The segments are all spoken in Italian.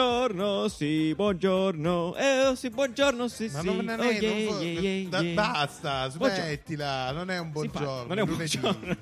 Buongiorno, sì, buongiorno, eh, sì, buongiorno, sì, Ma sì, non è, oh, non yeah, fu- yeah, yeah, da- yeah. basta, Buongiorno. smettila, non è un buongiorno. non è un lunedì. buongiorno.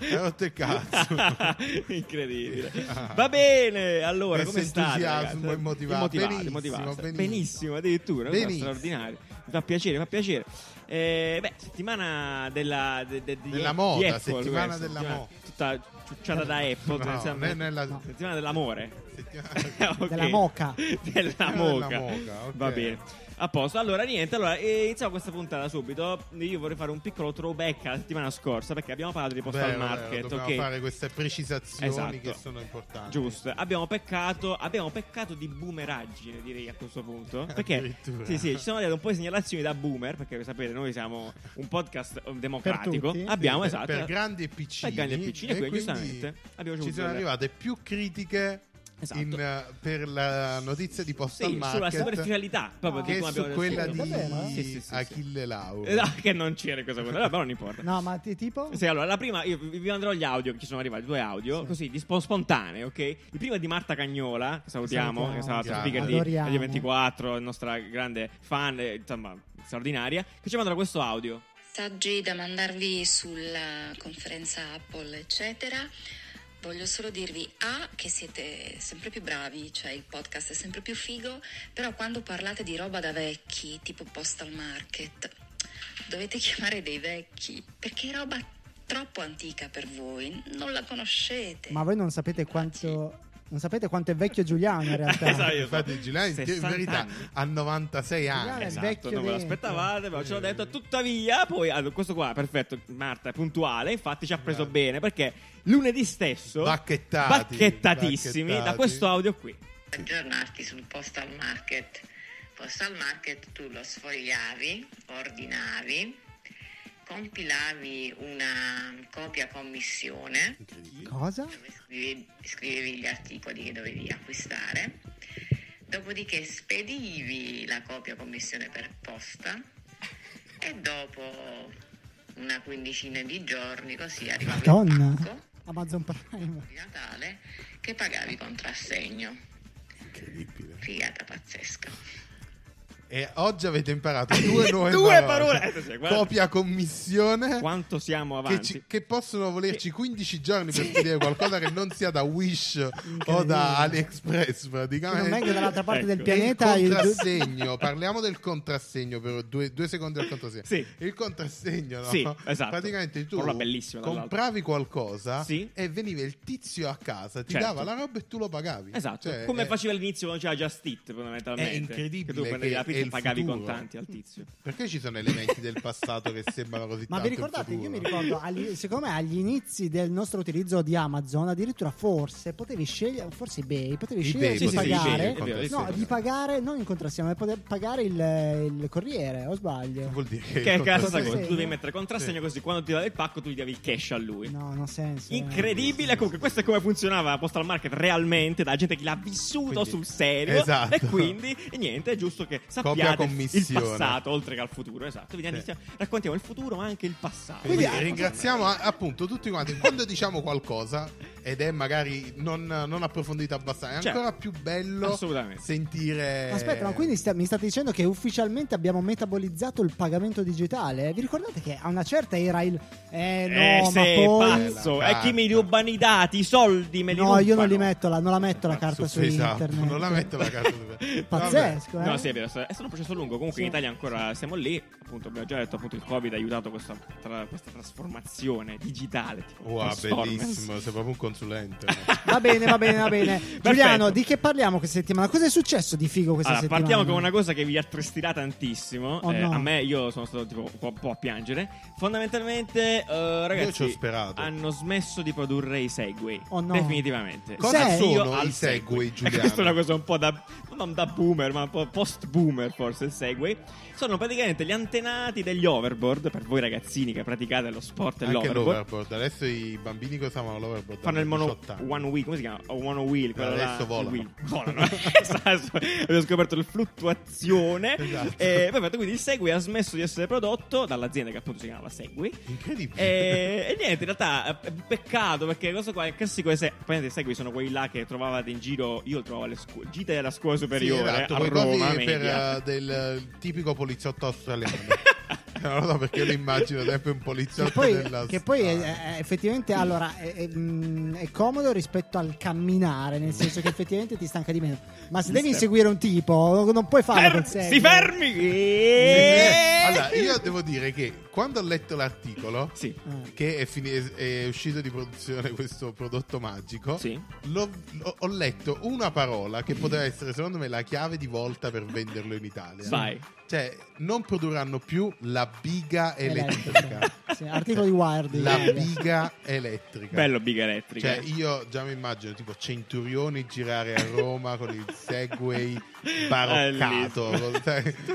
Hai rotto il cazzo. Incredibile. Va bene, allora, Questo come state? entusiasmo ragazzi? immotivato. Immotivate, Benissimo, benissimo. Benissimo, addirittura, cosa Benissimo. straordinaria. Mi fa piacere, mi fa piacere. Eh, beh, settimana della, de- de- di- Della di moda, Apple, settimana questa, della moda. Tutta ciucciata da Apple, No, è nella- No. settimana dell'amore. Settimana- Ok. Della moca. della Della moca. moca, ok. Va bene. A posto. Allora, niente. Allora, eh, iniziamo questa puntata subito. Io vorrei fare un piccolo throwback alla settimana scorsa perché abbiamo parlato di postal vero, market. dobbiamo ok? fare queste precisazioni Esatto. che sono importanti. Giusto, abbiamo peccato, abbiamo peccato di boomeraggine, direi a questo punto. Perché sì, sì, ci sono arrivate un po' di segnalazioni da boomer, perché sapete, noi siamo un podcast democratico. tutti. Abbiamo per, esatto. per grandi e piccini, Per grandi e piccini, e quindi, giustamente, abbiamo ci sono arrivate più critiche Esatto. in, eh, per la notizia di Postal Sì, sulla Market superficialità proprio di che su abbiamo quella di? Sì, sì, sì. Achille Lauro. Eh, no, che non c'era in questa cosa, però non importa. No, ma ti- tipo? Sì, allora, la prima, io vi mandrò gli audio che ci sono arrivati, due audio, così, di spo- spontanei, ok? Il primo è di Marta Cagnola, che salutiamo, che è stata Chiaro. speaker di. Radio 24, nostra grande fan, eh, insomma, straordinaria, che ci manderà questo audio. messaggi da mandarvi sulla conferenza Apple, eccetera. Voglio solo dirvi A che siete sempre più bravi, cioè il podcast è sempre più figo, però quando parlate di roba da vecchi, tipo Postal Market, dovete chiamare dei vecchi, perché è roba troppo antica per voi, non la conoscete. Ma voi non sapete quanto. Non sapete quanto è vecchio Giuliano in realtà. Esatto. Infatti Giuliano in 60 verità anni. ha 96 anni. Giuliano è Esatto, vecchio non ve lo dentro. aspettavate, però ce l'ho detto. Tuttavia, poi allora, questo qua, perfetto, Marta è puntuale. Infatti, ci ha preso Grazie. bene perché lunedì stesso, Bacchettati, bacchettatissimi da bacchettati. questo audio qui. aggiornarti sul postal market. Postal market tu lo sfogliavi, ordinavi, compilavi una copia commissione, Cosa? dove scrivevi, scrivevi gli articoli che dovevi acquistare, dopodiché spedivi la copia commissione per posta e dopo una quindicina di giorni così arrivava Madonna. il pacco Amazon Prime. di Natale che pagavi contrassegno. Incredibile. Figata pazzesca. E oggi avete imparato due nuove Due parole. parole. Eh. Copia commissione. Quanto siamo Che, avanti? ci- che possono volerci 15 giorni per spedire qualcosa che non sia da Wish o da AliExpress Che praticamente. non venga dall'altra parte Ecco. del pianeta. il contrassegno, parliamo del contrassegno per due, due secondi del contrassegno. Sì. Il contrassegno, no? Sì, esatto. Praticamente tu compravi qualcosa Sì. e veniva il tizio a casa, ti Certo. dava la roba e tu lo pagavi. Esatto, Cioè, come è- faceva all'inizio quando c'era Just Eat, fondamentalmente. È incredibile Che tu prendevi che la è pizza e il pagavi i futuro. contanti al tizio. Perché ci sono elementi del passato che sembrano così Ma vi ricordate? Io mi ricordo, agli- secondo me, agli inizi del nostro utilizzo di Amazon, addirittura forse potevi scegliere, forse eBay, potevi eBay, scegliere di sì, sì, pagare. eBay, è vero, no, sì. di pagare non in contrassegno, ma poter pagare il, il corriere, o sbaglio? Vuol dire Che è cazzo contrassegno- cosa? Tu devi mettere contrassegno così quando ti dà il pacco tu gli davi il cash a lui. No, non ha senso. eh. Incredibile, comunque questo è come funzionava la postal market realmente da gente che l'ha vissuto Quindi- sul serio esatto. e quindi e niente, è giusto che sappiate il commissione. passato oltre che al futuro, esatto. Quindi iniziamo- raccontiamo il futuro ma anche il passato. Quindi Quindi, ringraziamo a- appunto tutti quanti. Quando diciamo qualcosa ed è magari non, non approfondito abbastanza, è Certo. ancora più bello sentire. Aspetta, ma quindi sta- mi state dicendo che ufficialmente abbiamo metabolizzato il pagamento digitale? Vi ricordate che a una certa era il. Eh no, eh, ma sei poi. pazzo, La è chi mi rubano i dati, i soldi me li No, io non, rubano. li metto la, non la metto la carta su, esatto, internet. non la metto la carta su Pazzesco, eh? No, sì, è vero, è stato un processo lungo. Comunque in Sì. Italia ancora siamo lì. Appunto, abbiamo già detto, appunto, il Covid ha aiutato questa, tra- questa trasformazione digitale. Tipo Wow, bellissimo, sei proprio un consulente. no? Va bene, va bene, va bene. Giuliano, di che parliamo questa settimana? Cosa è successo di figo questa Allora, settimana? partiamo con una cosa che vi attristirà tantissimo. Oh, Eh, no. A me, io sono stato tipo un po', un po' a piangere. Fondamentalmente, eh, ragazzi, ci ho sperato. hanno smesso di produrre i Segway. Oh, no. Definitivamente. Cosa? Io sono i Segway, Giuliano? questa è una cosa un po' da non da boomer, ma un po' post boomer, forse il Segway. Sono praticamente gli antennati appassionati degli overboard, per voi ragazzini che praticate lo sport e Anche l'overboard, l'overboard. Adesso i bambini che usavano l'overboard fanno il mono 18 anni. one wheel, come si chiama? One wheel, quello Adesso là, volano. il wheel. Volano. esatto. Abbiamo scoperto la fluttuazione. Esatto. E perfetto, quindi il Segway ha smesso di essere prodotto dall'azienda che appunto si chiamava Segway. Incredibile. E, e niente, in realtà è un peccato perché cosa qua? Il classico è se, Segway sono quelli là che trovavate in giro. Io lo trovavo alle scuole, gite della scuola Sì, superiore esatto, a Roma. per eh, del eh, tipico poliziotto australiano. non lo so perché io lo immagino sempre un poliziotto Che poi, della che poi è- è- effettivamente allora è, è, mm, è comodo rispetto al camminare, nel senso che effettivamente ti stanca di meno. Ma se devi inseguire un tipo, non puoi farlo Fer- si fermi! Eh, Allora, io devo dire che quando ho letto l'articolo Sì. Eh. che è, fini- è- è uscito di produzione questo prodotto magico, Sì. l'ho- l'ho- ho letto una parola che poteva essere secondo me la chiave di volta per venderlo in Italia. Vai. Cioè, non produrranno più la biga elettrica. Elettrica. Sì, articolo di Wired. La biga elettrica. Bello Big Electric. Cioè, io già mi immagino tipo Centurioni girare a Roma con il Segway baroccato, col,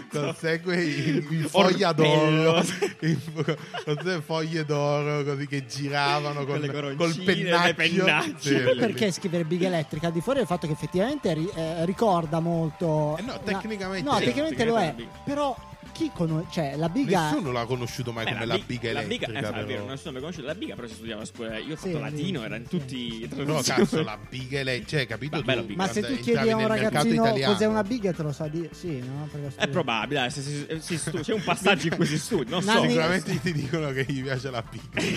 col Segway in, in foglia d'oro, in- con le foglie d'oro così che giravano con, Con le col pennacchio. le. Sì, Perché scrivere Big Electric? Al di fuori del fatto che effettivamente ri- eh, ricorda molto. Eh no, una- tecnicamente No, sì, tecnicamente lo è. Tecnicamente è Però chi conosce. Cioè, la biga. Nessuno l'ha conosciuto mai Beh, come la, bi- biga la elettrica. biga, esatto, è però. vero, nessuno mi conosce la biga, però si studiava a scuola. Io ho fatto Sì, latino, sì, era in tutti i Però cazzo, la biga elettrica, cioè, capito? Ma tu, biga. Ma se tu chiedi a un nel mercato ragazzino italiano- cos'è una biga, te lo sa dire. Sì, no? È probabile, dai, se eh, si stu- c'è un passaggio in cui si studia, non so. Sicuramente ti dicono che gli piace la biga.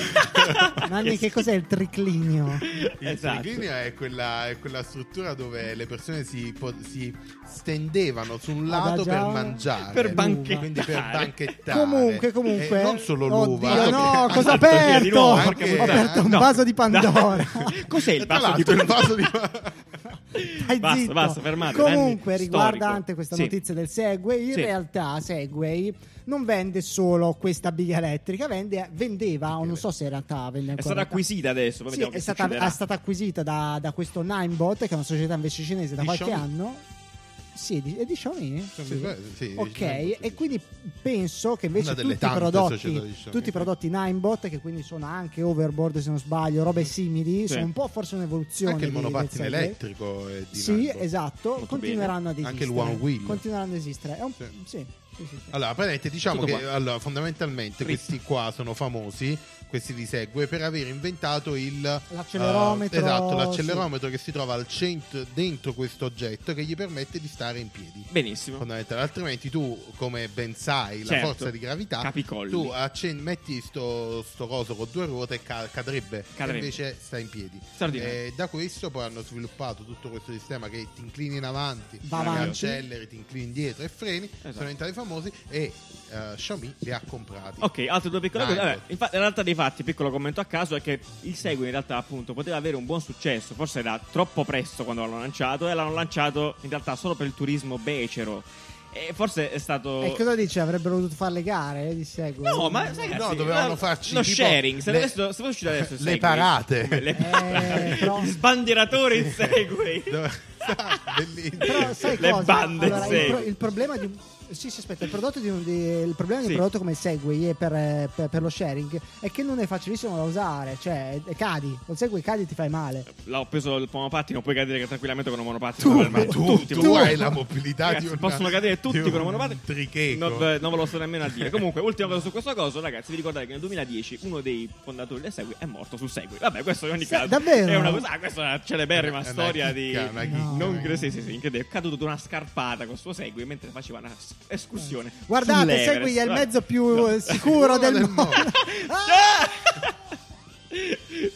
Nanni, che cos'è il triclinio? Il Esatto. triclinio è quella, è quella struttura dove le persone si, po- si stendevano su un lato per mangiare, Per banchettare. Quindi per banchettare. Comunque, comunque. E non solo Oddio, l'uva, no, anche- cosa ho aperto? nuovo, Ho aperto un No. vaso di Pandora. Cos'è il passo di Pandora? vaso di Dai, Basta, zitto. basta, fermate, Comunque, Nanni, riguardante questa Sì. notizia del Segway, in Sì. realtà Segway non vende solo questa biga elettrica, vende- vendeva, o non so se in realtà vende È ancora. stata acquisita adesso, Sì, è stata, è stata acquisita da, da questo Ninebot, che è una società invece cinese da Di qualche Xiaomi. anno. Sì, di, è di Xiaomi? Sì, Sì. beh, sì, Ok, diciamo e quindi penso che invece tutti i prodotti, Xiaomi, tutti i prodotti Ninebot, che quindi sono anche overboard se non sbaglio, robe simili, Sì. sono un po' forse un'evoluzione. Anche il monopattino elettrico è di Sì, Namco. esatto, Molto continueranno ad esistere. Anche il one wheel. Continueranno ad esistere. È un- Sì. sì, sì, sì. Allora, praticamente diciamo Tutto che allora, fondamentalmente Ritmo. questi qua sono famosi, questi di Segue, per aver inventato il L'accelerometro, eh, esatto, l'accelerometro che si trova al centro dentro questo oggetto che gli permette di stare in piedi. Benissimo. Altrimenti tu, come ben sai, Certo. la forza di gravità, Capicolli. tu accen- metti sto, sto coso con due ruote e ca- cadrebbe, Cadrebbe. e invece sta in piedi. E da questo poi hanno sviluppato tutto questo sistema che ti inclini in avanti, Va ti avanti. acceleri, ti inclini indietro e freni. Esatto. Sono diventati famosi e eh, Xiaomi li ha comprati. Ok, altre due piccole cose. Vabbè, infatti, in realtà dei fatti, piccolo commento a caso, è che il Segui in realtà appunto poteva avere un buon successo, forse era troppo presto quando l'hanno lanciato e l'hanno lanciato in realtà solo per il turismo becero. E forse è stato... E cosa dice? Avrebbero dovuto fare le gare eh, di Segway? No, ma sai, No, dovevano farci lo tipo sharing. Se, le- adesso, se fosse uscito adesso le Segway, parate. le Eh, però- Gli sbandieratori in Segway. Dove- Bellissimo. Però sai Le cosa? bande Allora, il, Segway. pro- il problema di un- Sì, sì, aspetta, il, prodotto di un- di- il problema di un Sì. prodotto come Segway e per, eh, per- per lo sharing è che non è facilissimo da usare, cioè eh, cadi, con Segway cadi e ti fai male. L'ho preso il monopattino, puoi cadere tranquillamente con un monopattino. Tu, ma tu, tutti, tu ma- hai la mobilità Ragazzi, di un possono cadere tutti un con un monopattino. tricheco. Non, ve- non ve lo sto nemmeno a dire. Comunque, ultima cosa su questa cosa, ragazzi. Vi ricordate che nel 2010 uno dei fondatori del Segui è morto sul Segui. Vabbè, questo in ogni Sì, caso davvero? è una cosa. ah, questa è una celeberrima una storia chicca, di. una chicca. No. Non credo, sì, sì, sì, incredibile. È caduto da una scarpata con il suo Segui mentre faceva una escursione. Guardate, sull'Everest. Segway è il mezzo più No. eh, sicuro del, del mondo. mondo.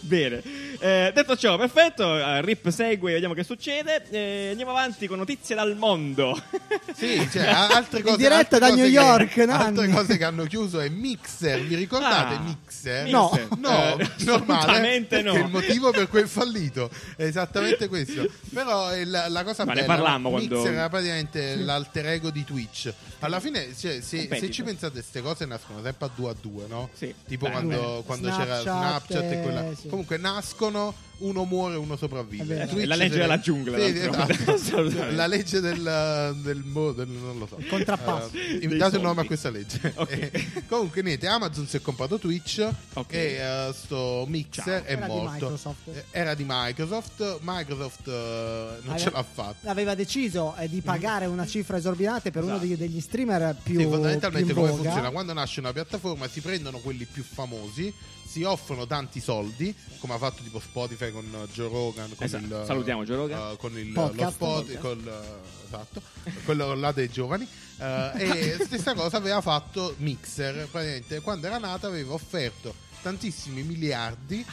Bene, Eh, detto ciò, perfetto. eh, Rip Segway, vediamo che succede. Eh, andiamo avanti con notizie dal mondo. Sì, cioè, altre In cose, diretta altre da cose New che- York, altre Nanni. cose che hanno chiuso è Mixer. Vi ricordate Ah, Mixer? No. Mixer. No, Eh, normale. assolutamente no. Il motivo per cui è fallito è esattamente questo. Però è la, la cosa Ma ne bella. parlammo quando- Mixer era praticamente l'alter ego di Twitch. Alla fine, cioè, se, se ci pensate, queste cose nascono sempre a due a due, no? Sì. Tipo Beh, quando, quando Snapchat, c'era Snapchat e quella. eh, sì. Comunque nascono uno muore uno sopravvive. È la legge della giungla, Sì, esatto. La legge del, del, mo- del- non lo so. Il contrappasso. Eh, Dei date un nome a questa legge. Ok. Eh, comunque, niente. Amazon si è comprato Twitch Ok. e eh, sto mixer è Era di morto. Microsoft. Eh, Era di Microsoft. Microsoft eh, non Aveva- ce l'ha fatta. Aveva deciso eh, di pagare una cifra esorbitante per uno Esatto. degli, degli streamer più, Sì, fondamentalmente più in come voga. funziona? Quando nasce una piattaforma si prendono quelli più famosi, si offrono tanti soldi, come ha fatto tipo Spotify con Joe Rogan, con Esatto. il, Salutiamo Joe Rogan. uh, con il Podcast. lo Spot- col, uh, esatto, quello là dei giovani. Uh, e stessa cosa aveva fatto Mixer, praticamente quando era nata aveva offerto tantissimi miliardi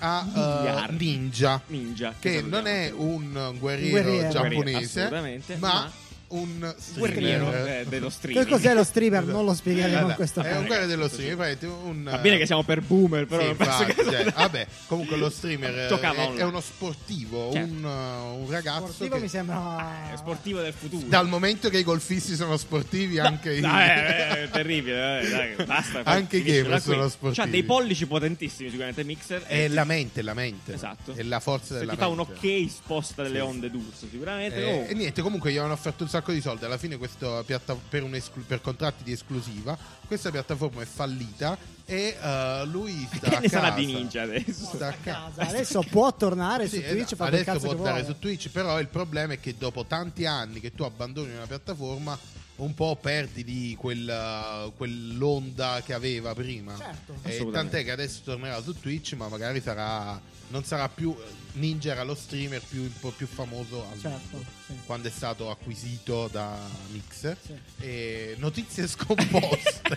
a uh. Ninja, Ninja. che salutiamo. non è un guerriero, Guerriero. giapponese, ma, ma un guerriero streamer. eh, dello Che streaming. cos'è lo streamer? Non lo spiegheremo in questo è un caso. guerriero dello praticamente un, Va bene che siamo per boomer, però sì, non penso infatti, che... cioè, vabbè, comunque lo streamer eh, Giocava è, è uno sportivo, Certo. un, uh, un ragazzo Sportivo che mi sembra È sportivo del futuro. dal momento che i golfisti sono sportivi anche i Dai, eh, è terribile, eh, dai, basta. Anche i finiscila gamer qui. sono sportivi. C'ha dei pollici potentissimi sicuramente Mixer. è la mente, la mente. Esatto. È la forza Se della ti fa mente. un ok sposta delle Sì. onde d'urso sicuramente. Eh, Oh. E niente, comunque gli avevano offerto un sacco di soldi. Alla fine, questa piatta- per, un esclu- per contratti di esclusiva, questa piattaforma è fallita. E eh, lui sta Che a ne sarà casa. di Ninja adesso? Sta a casa. Adesso può tornare Sì, su Twitch esatto. adesso cazzo può vuole. su Twitch, però il problema è che dopo tanti anni che tu abbandoni una piattaforma, un po' perdi di quel, quell'onda che aveva prima. Certo. E Assolutamente. tant'è che adesso tornerà su Twitch, ma magari sarà. Non sarà più. Ninja era lo streamer più, un po' più famoso al Certo, mondo, sì. quando è stato acquisito da Mixer. Sì. E notizie scomposte.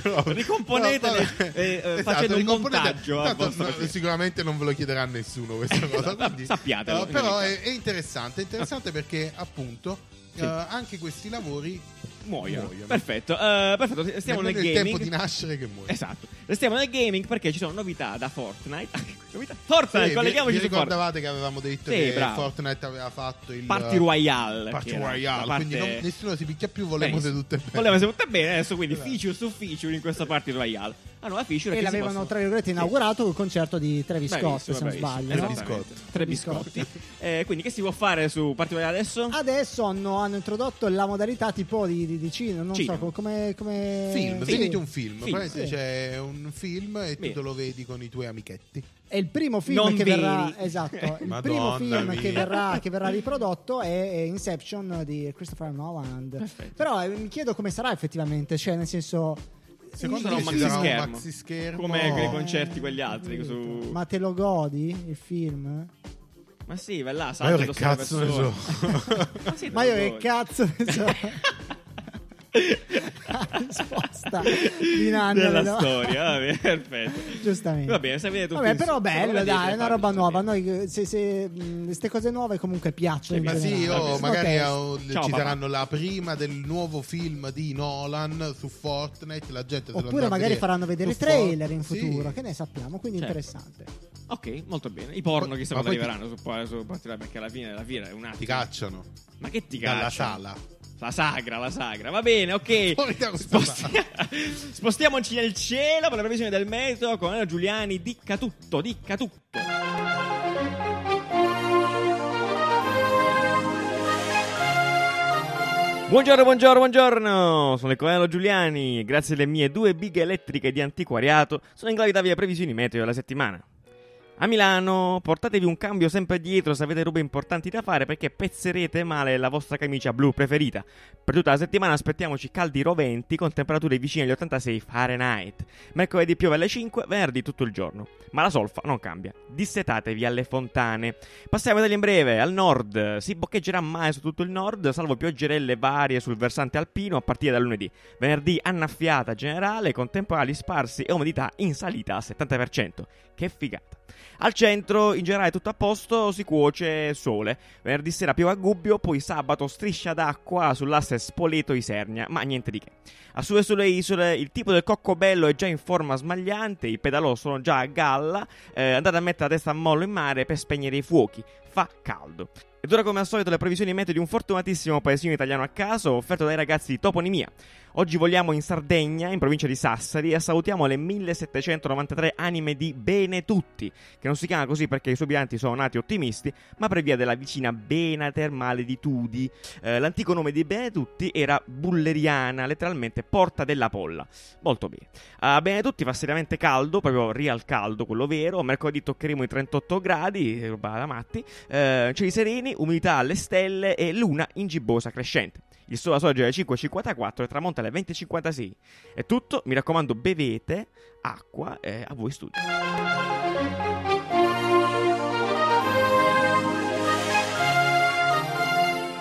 Però- Ricomponetele, no, vabbè. eh, eh, Esatto, facendo un ricomponete- montaggio tanto, no, sicuramente non ve lo chiederà nessuno questa cosa. quindi- Sappiatelo. No, però è, è interessante, è interessante perché appunto Sì. eh, anche questi lavori Muoiono. muoiono. Perfetto. eh, perfetto. Stiamo nel il gaming. tempo di nascere che muore. Esatto. Restiamo nel gaming perché ci sono novità da Fortnite. novità? Fortnite, Sì, colleghiamoci vi, vi su Fortnite. ricordavate che avevamo detto Sì, che bravo. Fortnite aveva fatto il Party Royale. Party Royale, parte- quindi non- nessuno si picchia più, volevamo Benissimo. tutte bene. Volevamo se tutte bene, adesso quindi Esatto. feature su feature in questa Party Royale. La nuova feature E l'avevano, possono- tra virgolette, inaugurato col concerto di Travis Scott, Bravissimo, se non sbaglio. no? Esattamente. Biscotti. Tre biscotti. Eh, quindi che si può fare su Party Royale adesso? Adesso hanno, hanno introdotto la modalità tipo di, di, di cinema, non Cinema. so come... come... Film, Sì. vedete un film, Film, sì. c'è un film e tu Bene. te lo vedi con i tuoi amichetti. È il primo film Non che veri. verrà esatto, il primo film che verrà, che verrà riprodotto è, è Inception di Christopher Nolan. Perfetto. Però eh, mi chiedo come sarà effettivamente, cioè nel senso Secondo me ci maxi sarà schermo. un maxi schermo. Come quei Eh, concerti quegli altri su... Ma te lo godi il film? Ma sì, vai là, Ma io salta che cazzo ne so? Ma, Ma io che cazzo ne so? Risposta di Nanni della do- storia, vabbè, perfetto. Giustamente. Va bene, se vedete tutti Vabbè, però bello, dai, è una roba nuova. Noi, se, se, mh, queste cose nuove comunque piacciono. Ma sì, Sono magari Ciao, ci papà. saranno la prima del nuovo film di Nolan su Fortnite. La gente Oppure magari faranno vedere su trailer in futuro, Sì. che ne sappiamo, quindi Certo. interessante. Ok, molto bene. I porno chissà Ma quando poi ti- arriveranno su, su Royale, perché alla fine, alla fine è un attimo. Ti cacciano Ma che ti dalla cacciano? sala. La sagra, la sagra. Va bene, ok. Sposti- Spostiamoci nel cielo per la previsione del meteo con Giuliani. Dicca tutto, dicca tutto. Buongiorno, buongiorno, buongiorno! Sono il colonnello Giuliani. Grazie alle mie due big elettriche di antiquariato, sono in grado di darvi le previsioni meteo della settimana. A Milano, portatevi un cambio sempre dietro se avete robe importanti da fare perché pezzerete male la vostra camicia blu preferita. Per tutta la settimana aspettiamoci caldi roventi con temperature vicine agli 86 Fahrenheit. Mercoledì piove alle 5, venerdì tutto il giorno. Ma la solfa non cambia. Dissetatevi alle fontane. Passiamo a in breve, al nord. Si boccheggerà mai su tutto il nord, salvo pioggerelle varie sul versante alpino a partire da lunedì. Venerdì annaffiata generale con temporali sparsi e umidità in salita al 70%. Che figata. Al centro, in generale, tutto a posto, si cuoce sole. Venerdì sera piove a Gubbio, poi sabato striscia d'acqua sull'asse Spoleto-Isernia, ma niente di che. A su e sulle isole, il tipo del coccobello è già in forma smagliante, i pedalò sono già a galla, eh, andate a mettere la testa a mollo in mare per spegnere i fuochi. fa caldo. Ed ora come al solito le previsioni meteo di un fortunatissimo paesino italiano a caso offerto dai ragazzi di Toponimia. Oggi vogliamo in Sardegna, in provincia di Sassari, e salutiamo le 1793 anime di Benetutti, che non si chiama così perché i suoi abitanti sono nati ottimisti, ma per via della vicina Bena Termale di Tudi. Eh, l'antico nome di Benetutti era Bulleriana, letteralmente porta della polla. Molto bene. A Benetutti fa seriamente caldo, proprio real caldo, quello vero. Mercoledì toccheremo i 38 gradi, roba da matti. Eh, cieli sereni, umidità alle stelle e luna ingibbosa crescente. Il sole sorge alle 5.54 e tramonta alle 20.56. È tutto, mi raccomando, bevete acqua e a voi studio.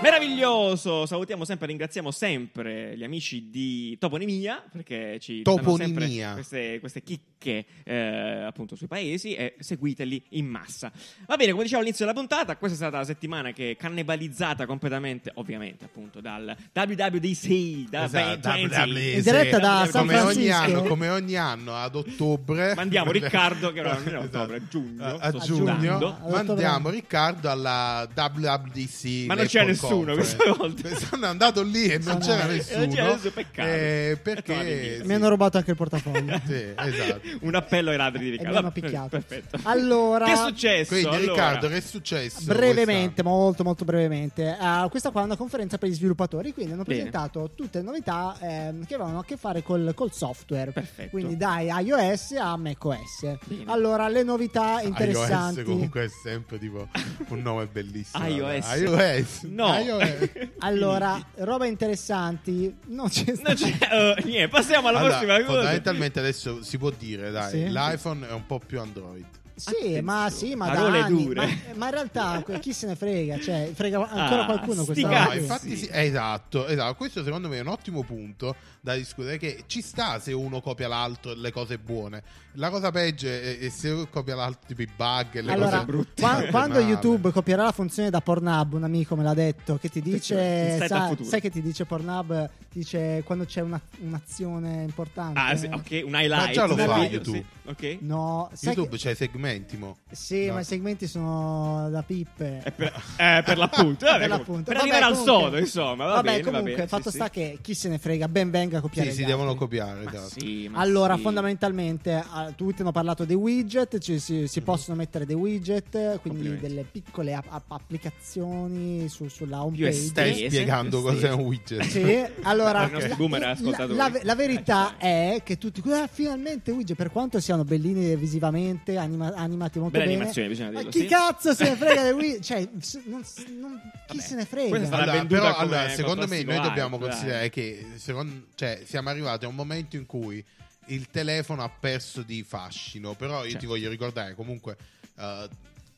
Meraviglioso! Salutiamo sempre, ringraziamo sempre gli amici di Toponimia perché ci danno sempre Toponimia. queste, queste chicche eh, appunto sui paesi e seguiteli in massa. Va bene, come dicevo all'inizio della puntata, questa è stata la settimana che è cannibalizzata completamente, ovviamente appunto dal WWDC, da Esatto, 20. WWE, In diretta da. San come ogni, Francisco. anno, come ogni anno ad ottobre Mandiamo Riccardo, che era- Esatto. ottobre, a giugno, a, a giugno sudando. Mandiamo Riccardo alla WWDC Ma non c'era Apple nessuno Conference. questa volta. sono andato lì e non c'era eh, nessuno non c'era nessuno, peccato. eh, perché sì. Mi hanno rubato anche il portafoglio. Sì, esatto Un appello ai ladri di Riccardo. mi hanno Vabbè, picchiato. Perfetto. Allora- che è successo? quindi Allora, Riccardo che è successo Brevemente, quest'anno? molto molto brevemente. Ah, questa qua è una conferenza per gli sviluppatori, quindi hanno Bene. presentato tutte le novità ehm, che avevano a che fare col, col software. Perfetto. Quindi da iOS a macOS. Bene. Allora, le novità interessanti. iOS comunque è sempre tipo un nome bellissimo iOS. iOS No. iOS. Allora, roba interessanti. Non c'è Non c'è, eh, niente, passiamo alla Allora, prossima cosa. fondamentalmente adesso si può dire dai Sì. l'iPhone è un po' più Android Sì, Attenzione. ma sì, ma da Parole anni. dure. Ma, ma in realtà chi se ne frega? Cioè, frega ancora Ah, qualcuno questa No, infatti sì, esatto, esatto. Questo secondo me è un ottimo punto da discutere. Che ci sta se uno copia l'altro le cose buone. La cosa peggio è, è se copia l'altro, tipo i bug e le Allora, cose brutte. qua- quando Male. YouTube copierà la funzione da Pornhub, un amico me l'ha detto, che ti dice, al sa- sai che ti dice Pornhub, dice quando c'è una- un'azione importante. Ah, sì, ok, un highlight. Ma già lo fa YouTube. sì, Ok. No, YouTube che- c'è i segmenti, mo. sì, No. ma i segmenti sono da pippe. Eh, per, eh, per l'appunto, vabbè, Per l'appunto. per Vabbè, arrivare al comunque- sodo, insomma. Va Vabbè, bene, va comunque, bene, fatto sì, sta sì. che chi se ne frega, ben venga a copiare Sì, gli si altri. devono copiare. Ma esatto. sì, ma Allora, sì. fondamentalmente, ah, tutti hanno parlato dei widget, ci- si, si possono mettere dei widget, quindi delle piccole app- app- applicazioni su- sulla home page. Stai spiegando estese. cos'è un widget. Sì, allora nostri la, la- la- la verità è che tutti ah, finalmente widget per quanto siano bellini visivamente anima- animati molto Belle bene bisogna ma dirlo, chi sì. cazzo se ne frega dei widget cioè non non- chi Vabbè, se ne frega Allora, però, allora, secondo me noi dobbiamo considerare che secondo- cioè, siamo arrivati a un momento in cui il telefono ha perso di fascino, però io Certo. ti voglio ricordare comunque eh,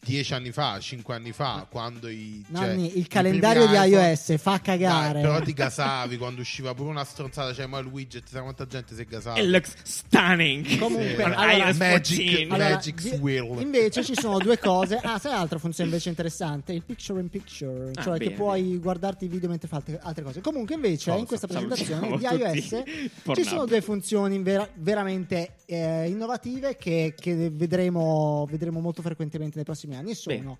dieci anni fa, cinque anni fa, quando i, cioè, Nanni, i il calendario di iOS fa cagare Dai, però ti gasavi quando usciva pure una stronzata, cioè ma il widget, sai quanta gente si è gasata. It looks stunning. Comunque, Con allora, iOS Magic- 14. Allora, Magic Swirl. Invece ci sono due cose. Ah, sai altra funzione invece interessante? Il picture in picture, Ah, cioè bene, che puoi guardarti i video mentre fai altre, altre cose. Comunque invece Cosa? in questa presentazione di iOS ci sono due funzioni vera- veramente eh, innovative che, che vedremo, vedremo molto frequentemente nei prossimi anni. E sono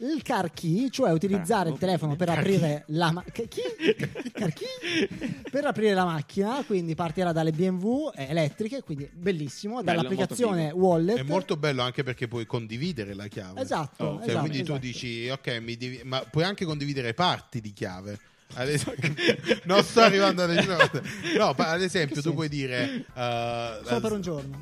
il car key, cioè utilizzare Bravo, il telefono per car aprire la ma- che- chi? Car key? per aprire la macchina, quindi partirà dalle BMW elettriche, quindi bellissimo, Bello, dall'applicazione Wallet. È molto bello anche perché puoi condividere la chiave. Esatto, Oh, Cioè, esatto, quindi esatto. tu dici, ok, mi devi- ma puoi anche condividere parti di chiave. Esempio- non sto arrivando a nessuna No, pa- ad esempio, Che tu senso? puoi dire. eh, Solo per un giorno.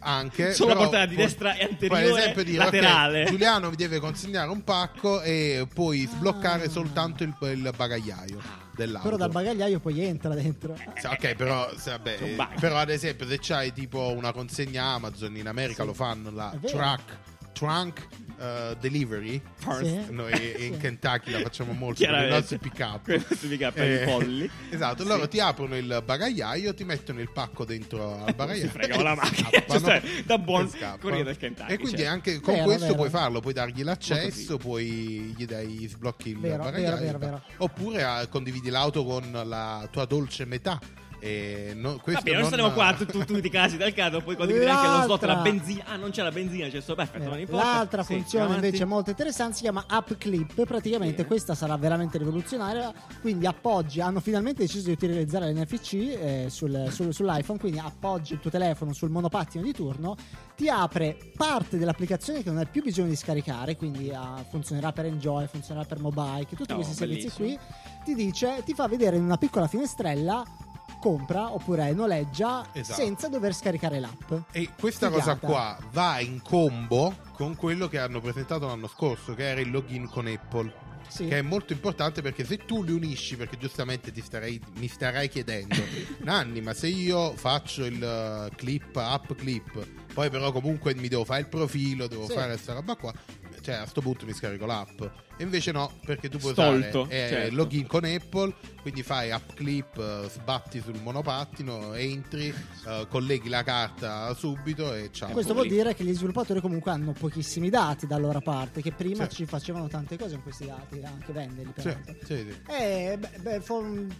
Anche. Solo la però portata di destra e anteriore, dire, laterale. Giuliano vi deve consegnare un pacco e puoi sbloccare Ah. soltanto il, il bagagliaio dell'auto. Però dal bagagliaio poi entra dentro. Ok, però, vabbè, però ad esempio se c'hai tipo una consegna Amazon in America Sì. lo fanno la truck, trunk eh, delivery. Sì. Noi in. Kentucky la facciamo molto con i nostri pick up. Pick-up per i polli. Esatto, Sì. loro ti aprono il bagagliaio, ti mettono il pacco dentro al bagagliaio. Si fregano la macchina. Cioè, da buon corriere del Kentucky, E quindi certo. anche con Vero, questo vero. puoi farlo, puoi dargli l'accesso, poi gli dai sblocchi il Vero, bagagliaio. Oppure ah, condividi l'auto con la tua dolce metà. E no, questo Vabbè, non non- saremo qua tu- tu- tutti i casi del caso, poi quando chiudi anche lo slot la L'altra- benzina. Ah, non c'è la benzina, c'è sto perfetto, non importa. L'altra Sì, funzione andiamo invece avanti. molto interessante si chiama App Clip. Praticamente Bene. questa sarà veramente rivoluzionaria. Quindi appoggi, hanno finalmente deciso di utilizzare l'NFC eh, sul- sul- sull'iPhone. Quindi appoggi il tuo telefono sul monopattino di turno, ti apre parte dell'applicazione che non hai più bisogno di scaricare. Quindi ah, funzionerà per Enjoy, funzionerà per Mobile, che tutti Oh, questi servizi bellissimo. qui. Ti dice, ti fa vedere in una piccola finestrella. Compra oppure noleggia Esatto. senza dover scaricare l'app. E questa Figata. cosa qua va in combo con quello che hanno presentato l'anno scorso, che era il login con Apple. Sì. Che è molto importante perché se tu li unisci, perché giustamente ti starei, mi starai chiedendo, Nanni, ma se io faccio il uh, clip, app clip, poi però comunque mi devo fare il profilo, devo Sì. fare questa roba qua, cioè a sto punto mi scarico l'app. E invece no, perché tu puoi Stolto, usare eh, certo. login con Apple, quindi fai app clip, eh, sbatti sul monopattino, entri, eh, colleghi la carta subito e ciao. Questo vuol dire che gli sviluppatori comunque hanno pochissimi dati da loro parte, che prima Sì. ci facevano tante cose con questi dati, anche venderli peraltro. sì, sì. E beh, beh,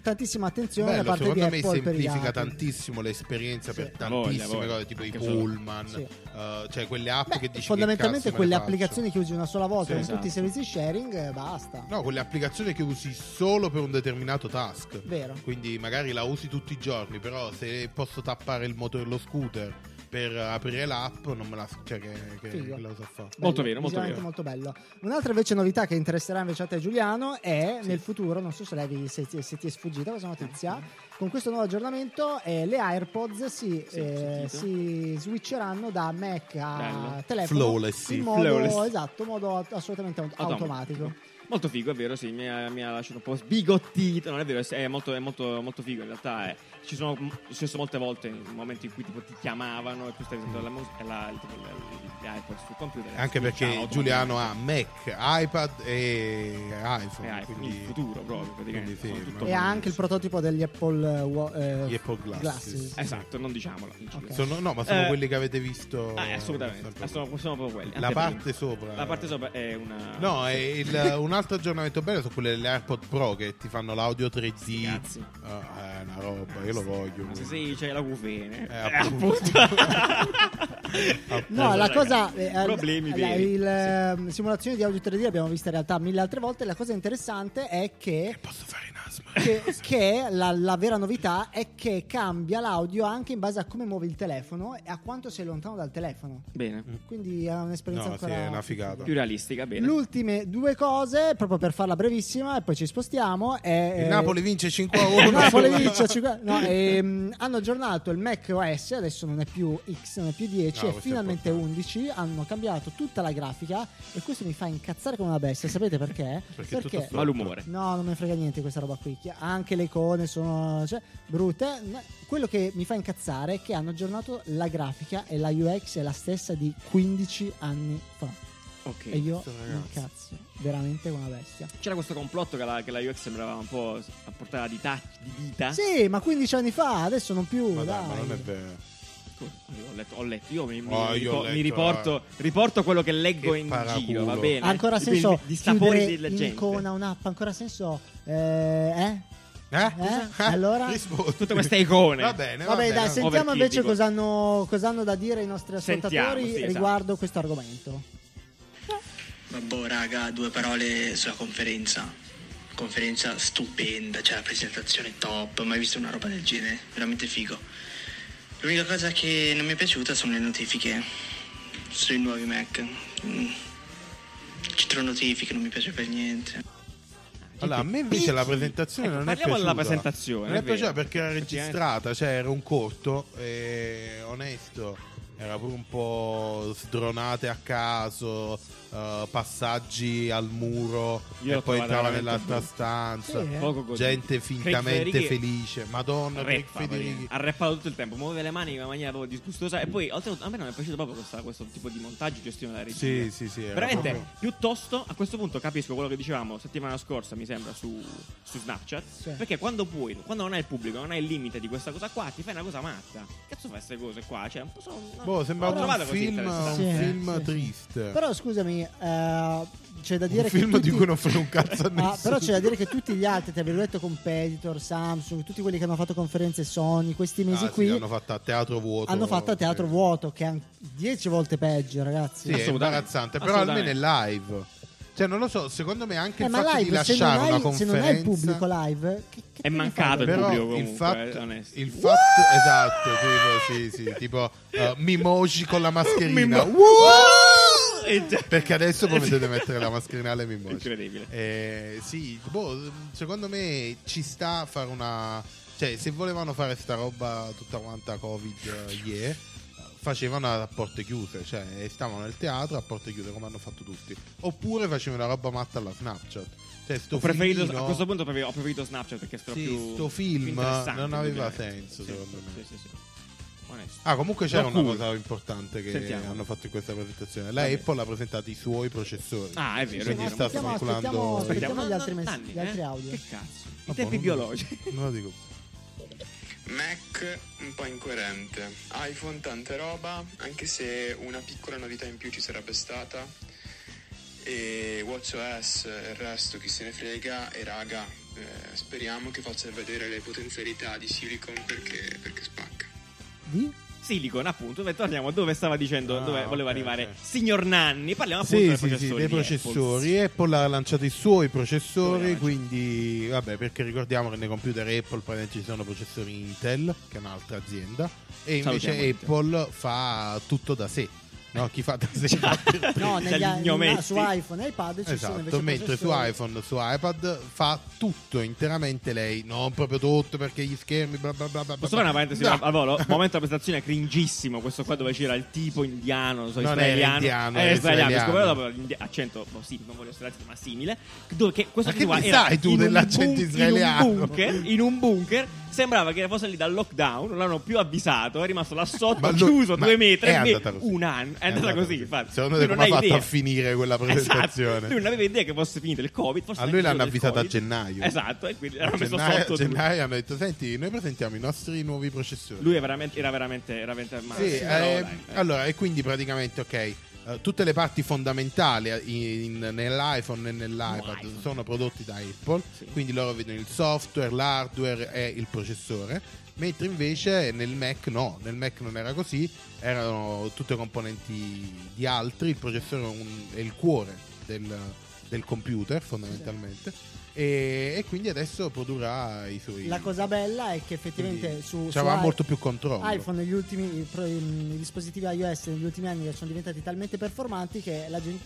tantissima attenzione Bello, da parte di secondo me Apple per i semplifica tantissimo l'esperienza Sì. per Voglia, tantissime voglia. cose, tipo i Anche solo- pullman, Sì. eh, cioè quelle app Beh, che dici fondamentalmente che me quelle applicazioni che usi una sola volta Sì, con esatto. tutti i servizi sharing, eh, basta. No, quelle applicazioni che usi solo per un determinato task. Vero. Quindi magari la usi tutti i giorni, però se posso tappare il motore dello scooter per aprire l'app, non me la cioè che, che, che la so fare. Molto vero, molto vero. molto bello. Un'altra invece novità che interesserà invece a te Giuliano è nel futuro, non so se, l'hai- se ti- se ti è sfuggita questa notizia, con questo nuovo aggiornamento eh, le AirPods si, Sì, eh, si switcheranno da Mac a Bello. telefono Flawless, sì. in modo, Flawless. esatto, modo assolutamente aut- automatico. Molto figo, è vero, sì, mi ha, mi ha lasciato un po' sbigottito, non è vero, è molto, è molto, molto figo in realtà. È, ci sono è successo molte volte in momenti in cui tipo ti chiamavano e tu stavi sentendo la musica e la, il- tipo, le- le iPod sul computer. e Anche perché Giuliano ha. Mac, iPad e iPhone. Eh, iPhone, quindi il futuro proprio, praticamente. quindi sì, E ha anche il prototipo degli Apple, eh, wa- eh, Gli Apple Glasses. Esatto, non diciamolo. non ci Ok. Sono- no, ma sono Eh, quelli che avete visto. Ah, eh, assolutamente, sono, sono proprio quelli. La parte sopra. La parte sopra è una. No, è il- un altro aggiornamento bello sono quelle delle AirPod Pro che ti fanno l'audio 3D. Cazzi. Ah, è una roba, io lo voglio. Ma se sei, c'è la cufene. Eh, Eh, appunto. No, Eh, la cosa. eh, problemi la- veri. il, ehm, simulazioni di audio 3D l'abbiamo vista in realtà mille altre volte. La cosa interessante è che. Posso fare in asma? Che, che la, la vera novità è che cambia l'audio anche in base a come muovi il telefono e a quanto sei lontano dal telefono. Bene, Quindi è un'esperienza No, sì, ancora è una figata. più realistica, bene. Le ultime due cose, proprio per farla brevissima, e poi ci spostiamo. È, Il eh, Napoli vince 5 a 1. il Napoli vince cinque- no, ehm, hanno aggiornato il Mac OS, adesso non è più X, non è più 10, No, è è finalmente importante. 11. Hanno cambiato tutta la grafica e questo mi fa incazzare come una bestia. Sapete perché? Perché è tutto storto. Malumore. No, non me ne frega niente questa roba qui. Chi- Anche le icone sono cioè, brutte. Quello che mi fa incazzare è che hanno aggiornato la grafica e la UX è la stessa di 15 anni fa. Ok. E io mi incazzo veramente una bestia. C'era questo complotto che la, che la UX sembrava un po' a portata di, tacchi, di dita. Sì, ma 15 anni fa, adesso non più. Ma dai, dai. ma non è vero. Io ho letto, ho letto. io mi, mi- Oh, mi io ripo- letto, mi riporto, riporto quello che leggo Che in paraculo. giro, va bene? Ancora senso il- di sapori chiudere della in gente. icona un'app? Ancora senso? Eh? eh? Eh? Eh? Allora? Rispondi. Tutte queste icone. Va bene, va Vabbè, bene. dai, sentiamo invece cosa hanno, cosa hanno da dire i nostri ascoltatori Sentiamo, sì, esatto. riguardo questo argomento. Vabbè, raga, due parole sulla conferenza. Conferenza stupenda, cioè la presentazione top, mai visto una roba del genere, veramente figo. L'unica cosa che non mi è piaciuta sono le notifiche sui nuovi Mac. Mm. Ci trovo notifiche, non mi piace per niente. Allora, a me invece la presentazione Ecco, non è parliamo piaciuta. della presentazione, Non è è piaciuta vero. perché era registrata, cioè era un corto, e onesto, era pure un po' sdronate a caso, eh, passaggi al muro Io e poi entrava nell'altra Sì, stanza. eh. Poco così. Gente fintamente felice. Madonna, Federighi. ha rappato tutto il tempo, muove le mani in una maniera proprio disgustosa. E poi, oltretutto, a me non è piaciuto proprio questa- questo tipo di montaggio, gestione della regia. Sì, sì, sì. era Veramente, proprio- piuttosto a questo punto capisco quello che dicevamo settimana scorsa, mi sembra, su, su Snapchat. Sì. Perché quando puoi, quando non hai il pubblico, non hai il limite di questa cosa qua, ti fai una cosa matta. Cazzo fai queste cose qua? Cioè, un po' sono. Boh, sembra un film, un. Sì, film sì, sì. triste. Però scusami, eh, ci c'è da Un dire che film tutti... di cui non frega un cazzo a nessuno. Ah, però c'è da dire che tutti gli altri, tra virgolette, competitor, Samsung, tutti quelli che hanno fatto conferenze Sony, questi mesi Ah, sì, qui hanno fatto a teatro vuoto. hanno fatto a teatro Sì. vuoto, che è an- dieci volte peggio, ragazzi. Sì, è imbarazzante, però almeno è live. Cioè, non lo so, secondo me anche Eh, il fatto di live, se non, lasciare una hai, se conferenza non hai il pubblico live, che, che È mancato il però pubblico il comunque, fatto, eh, onesti. il fatto esatto, tipo, sì, sì, tipo uh, Mimoji con la mascherina. Mimo-! Eh. Perché adesso potete mettere la mascherina alle Mimoji. Incredibile. Eh, sì, boh, secondo me ci sta a fare una. Cioè, se volevano fare sta roba tutta quanta Covid, eh, yeah, facevano a porte chiuse, cioè stavano nel teatro a porte chiuse come hanno fatto tutti. Oppure facevano una roba matta alla Snapchat. Cioè, sto Ho preferito, filmino- a questo punto ho preferito Snapchat perché è stato Sì, più sto film più non aveva senso, Sì, secondo me. Sì, sì, sì. Onesto. Ah, comunque c'era una cosa importante che Sentiamo. hanno fatto in questa presentazione. La Vabbè. Apple ha presentato i suoi processori. Ah, è vero, è Quindi vero. sta Aspettiamo, speculando. aspettiamo, aspettiamo. No, gli no, altri mess- Nanni, gli altri eh? audio. Che cazzo? I Vabbè, tempi non- biologici. Non lo dico. Mac un po' incoerente, iPhone tanta roba, anche se una piccola novità in più ci sarebbe stata. E WatchOS e il resto chi se ne frega e raga, eh, speriamo che faccia vedere le potenzialità di Silicon perché, perché spacca. Di? Silicon, appunto, beh, torniamo dove stava dicendo, Ah, dove voleva ok, arrivare ok. signor Nanni. Parliamo appunto Sì, dei sì, sì, processori. dei di processori. Apple. Apple ha lanciato i suoi processori, Dove quindi vabbè, perché ricordiamo che nei computer Apple praticamente ci sono processori Intel, che è un'altra azienda, e invece Salutiamo. Apple fa tutto da sé. No, chi fa per No, negli, gnometti. su iPhone e iPad ci sono Esatto, invece mentre su iPhone, su iPad fa tutto interamente lei, non proprio tutto perché gli schermi bla bla bla bla. Posso fare una parentesi No. al volo? Momento della presentazione cringissimo. Questo qua dove c'era il tipo indiano, non so, Non israeliano. indiano, Eh, israeliano. israeliano. Dopo l'indi- accento, boh, sì, non voglio essere ma simile. Dove che questo Ma che qua sai tu dell'accento israeliano? In un bunker, in un bunker. Sembrava che fosse lì dal lockdown, non l'hanno più avvisato, è rimasto là sotto, Ma lui- chiuso ma due metri, è e andata così. un anno. È, andata così, infatti. Secondo te come ha fatto idea. a finire quella presentazione? Esatto. Lui non aveva idea che fosse finito il Covid. forse A lui neanche l'hanno del avvisato a Covid. gennaio. Esatto, e quindi l'hanno messo gennaio, sotto. a tutti. gennaio hanno detto: Senti, noi presentiamo i nostri nuovi processori. Lui è veramente, era veramente, era veramente al Sì, eh, dai, eh. allora, e quindi praticamente, ok, eh, tutte le parti fondamentali in- in- nell'iPhone e nell'iPad iPhone. sono prodotti da Apple, Sì. quindi loro vedono il software, l'hardware e il processore, mentre invece nel Mac no, nel Mac non era così, erano tutte componenti di altri, il processore è, un- è il cuore del, del computer fondamentalmente. E, e quindi adesso produrrà i suoi. La cosa bella è che effettivamente quindi su, su molto più controllo. iPhone negli ultimi i, pro- i dispositivi iOS negli ultimi anni sono diventati talmente performanti che la gente,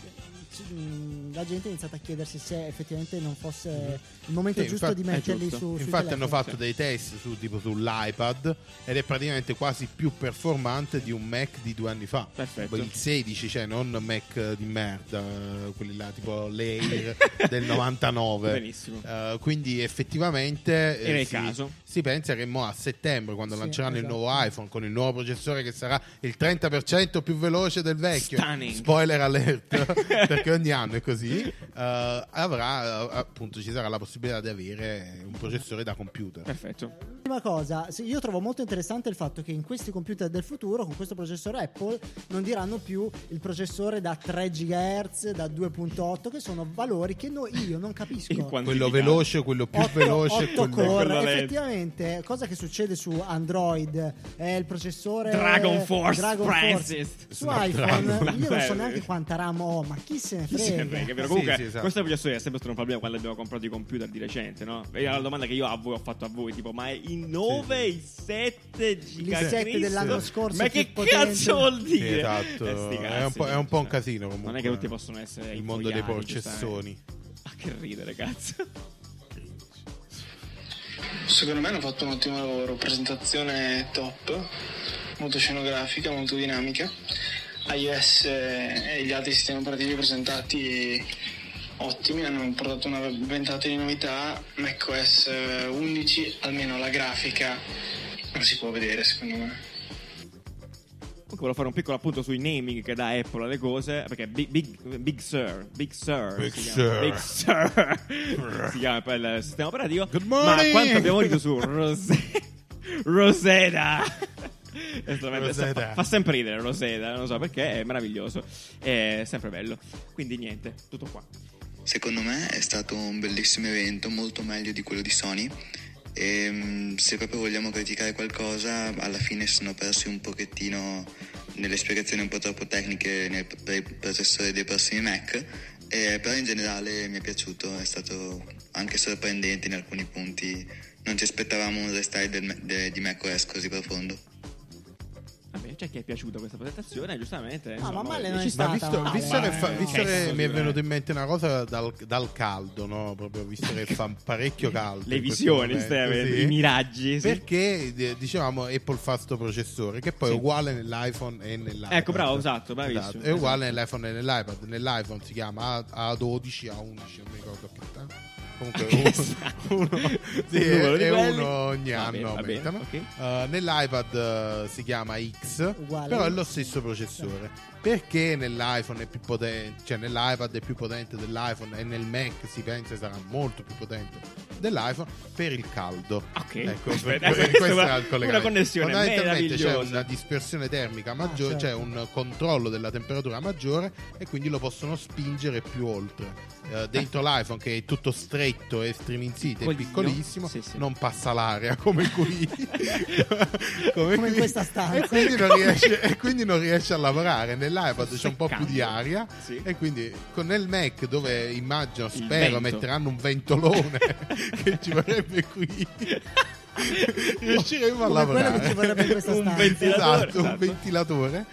mh, la gente ha iniziato a chiedersi se effettivamente non fosse il momento Sì, giusto infatti- di metterli giusto. su Infatti hanno fatto dei test su, tipo sull'iPad ed è praticamente quasi più performante di un Mac di due anni fa. Perfetto. Il 16, cioè non Mac di merda, quelli là tipo l'Air del 99. Benissimo. Eh, quindi effettivamente eh, Era il si, caso. si pensa che mo a settembre quando Sì, lanceranno il esatto. nuovo iPhone con il nuovo processore che sarà il 30% più veloce del vecchio Stunning. spoiler alert perché ogni anno è così eh, avrà appunto ci sarà la possibilità di avere un processore da computer Perfetto. Prima cosa, io trovo molto interessante il fatto che in questi computer del futuro, con questo processore Apple, non diranno più il processore da 3 GHz, da 2.8, che sono valori che no- io non capisco. In quello veloce quello più 8, veloce quello core, quello lento. effettivamente, cosa che succede su Android è il processore Dragon Force Dragon. Force. Su Snapdragon. iPhone io non so neanche quanta RAM ho, ma chi se ne Chi se ne frega? frega, però Sì, comunque sì, esatto. questo processore è sempre stato un problema quando abbiamo comprato i computer di recente, no? E la domanda che io a voi ho fatto a voi, tipo, ma i 9, i 7 I 7 dell'anno scorso Ma che potenti. cazzo vuol Sì, dire? esatto. Eh, È un po'- è un po' un cioè, casino, comunque. Non è che tutti possono essere il mondo dei processoni giustamente. Ah, che ridere, cazzo. Secondo me hanno fatto un ottimo lavoro, presentazione top, molto scenografica, molto dinamica. iOS e gli altri sistemi operativi presentati ottimi, hanno portato una ventata di novità. macOS 11, almeno la grafica, non si può vedere secondo me. Comunque volevo fare un piccolo appunto sui naming che dà Apple alle cose, perché Big, Big, Big Sur, Big Sur, Big si Sur. chiama, Big Sur, si chiama poi il sistema operativo. Good Ma morning! quanto abbiamo detto su Rose- Rosetta? Rosetta. Fa, fa sempre ridere Rosetta, non so perché, è meraviglioso, è sempre bello. Quindi niente, tutto qua. Secondo me è stato un bellissimo evento, molto meglio di quello di Sony. E mm, se proprio vogliamo criticare qualcosa, alla fine sono persi un pochettino nelle spiegazioni un po' troppo tecniche nei, per i processori dei prossimi Mac. Eh, però in generale mi è piaciuto, è stato anche sorprendente in alcuni punti. Non ci aspettavamo un restyle di macOS così profondo. Vabbè, c'è chi è piaciuta questa presentazione, giustamente. No, insomma, ma male ci non è stata visto, male. visto che, fa- No, visto no, che mi è venuto in mente una cosa dal, dal caldo, no? Proprio visto che fa parecchio caldo. Le visioni, stai sì. i miraggi. sì. Perché eh, dicevamo Apple fa sto processore che poi Sì. è uguale nell'iPhone e nell'iPad. Ecco, bravo, esatto, bravissimo. Esatto, È uguale nell'iPhone e nell'iPad. Nell'iPhone si chiama A- A12, A11, non mi ricordo che tanto. Comunque uno, sa. uno- sì, Un è quelli. uno ogni Va anno bene, va bene, aumentano. ok. Uh, nell'iPad uh, si chiama X, Uguale. però è lo stesso processore. Perché nell'iPhone è più potente, cioè nell'iPad è più potente dell'iPhone e nel Mac si pensa sarà molto più potente dell'iPhone per il caldo. Ok, Ecco, aspetta, per- per- questa è questo era il collegamento. una connessione Fondamentalmente c'è una dispersione termica maggiore, Ah, certo. c'è un controllo della temperatura maggiore e quindi lo possono spingere più oltre. Eh, dentro l'iPhone che è tutto stretto e striminzito e piccolissimo, Sì, sì. non passa l'aria come qui. Come in qui. questa stanza. E quindi, non riesce, e quindi non riesce a lavorare. Nell'iPad c'è un po' più di aria. Sì. E quindi con nel Mac, dove immagino, Il spero, metteranno un ventolone che ci vorrebbe qui. Riusciremo a Come quello lavorare. che ci vorrebbe in questa Un stanza. ventilatore. Esatto, un Esatto. ventilatore.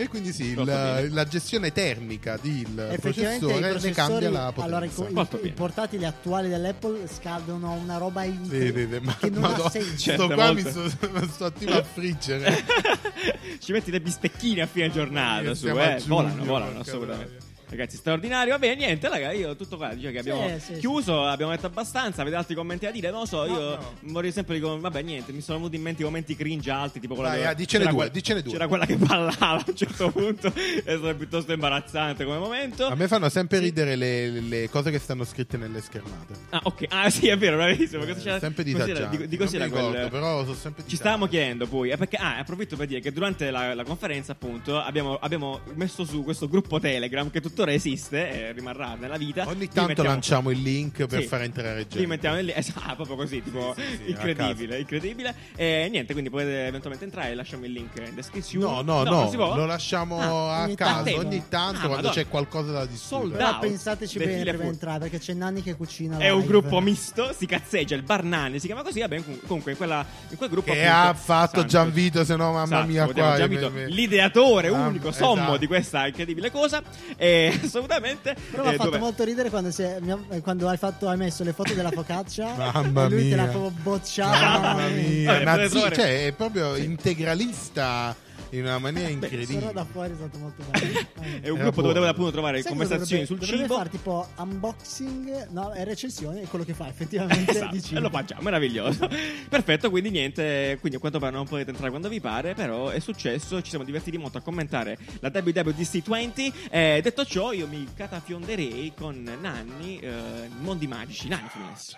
E quindi sì, il- la gestione termica del processore ne cambia la potenza. allora i, co- i- portatili attuali dell'Apple scaldano una roba in- Sì, sì, sì, ma- che non Madonna, ha senso. Certo, sto qua mi molto. sto, sto attivo a friggere. Ci metti le bistecchine a fine giornata su, eh. giugno, volano, volano, assolutamente. troia. Ragazzi, straordinario. Va bene, niente, raga, io tutto qua. Dice che abbiamo Sì, sì, chiuso, abbiamo detto abbastanza. Avete altri commenti da dire? Non lo so, No, io no. vorrei sempre dire, vabbè, niente, mi sono venuti in mente i momenti cringe alti, tipo quella Vai, dove ah, dicene c'era due, dicene due. C'era quella che ballava a un certo punto, è stato piuttosto imbarazzante come momento. A me fanno sempre ridere le, le cose che stanno scritte nelle schermate. Ah, ok. Ah, sì, è vero, bravissimo. Cosa c'era? sempre di cos'era- di, cos'era quel- però sono sempre Ci stavamo chiedendo poi, eh, perché, ah, approfitto per dire che durante la, la conferenza, appunto, abbiamo, abbiamo messo su questo gruppo Telegram che tuttora esiste e rimarrà nella vita. Ogni tanto mettiamo- lanciamo il link per Sì. far entrare gente. Li mettiamo nel esatto, proprio così, tipo Sì, sì, incredibile, incredibile. E niente, quindi potete eventualmente entrare, lasciamo il link in descrizione. No, no, no, non si può? lo lasciamo Ah, a caso ogni tanto Ah, quando Madonna. c'è qualcosa da discutere. Però pensateci bene prima di entrare perché c'è Nanni che cucina È un live. gruppo misto, si cazzeggia, il bar Nanni si chiama così, vabbè, com- comunque in, quella, in quel gruppo Che appunto, ha fatto Santo. Gianvito, se no mamma Esatto, mia qua. Gianvito, me- me- l'ideatore Ah, unico, sommo esatto. di questa incredibile cosa. E assolutamente. Però mi ha eh, fatto dove- molto ridere quando, si è- mi ha- eh, quando hai, fatto, hai messo le foto della focaccia Mamma e lui te l'ha mia. proprio bocciata. Mamma mia, Vabbè, nazi- cioè è proprio integralista in una maniera Solo incredibile. da fuori è stato molto bello. È un Era gruppo dove buono. appunto trovare Sai conversazioni dovrebbe, sul dovrebbe cibo. fare tipo unboxing, no, e recensioni, è quello che fa effettivamente Esatto, di e cibo. lo facciamo, meraviglioso. Perfetto, quindi niente, quindi a quanto pare non potete entrare quando vi pare, però è successo, ci siamo divertiti molto a commentare la WWDC20. Eh, detto ciò, io mi catafionderei con Nanni, eh, Mondi Magici. Nanni Funes.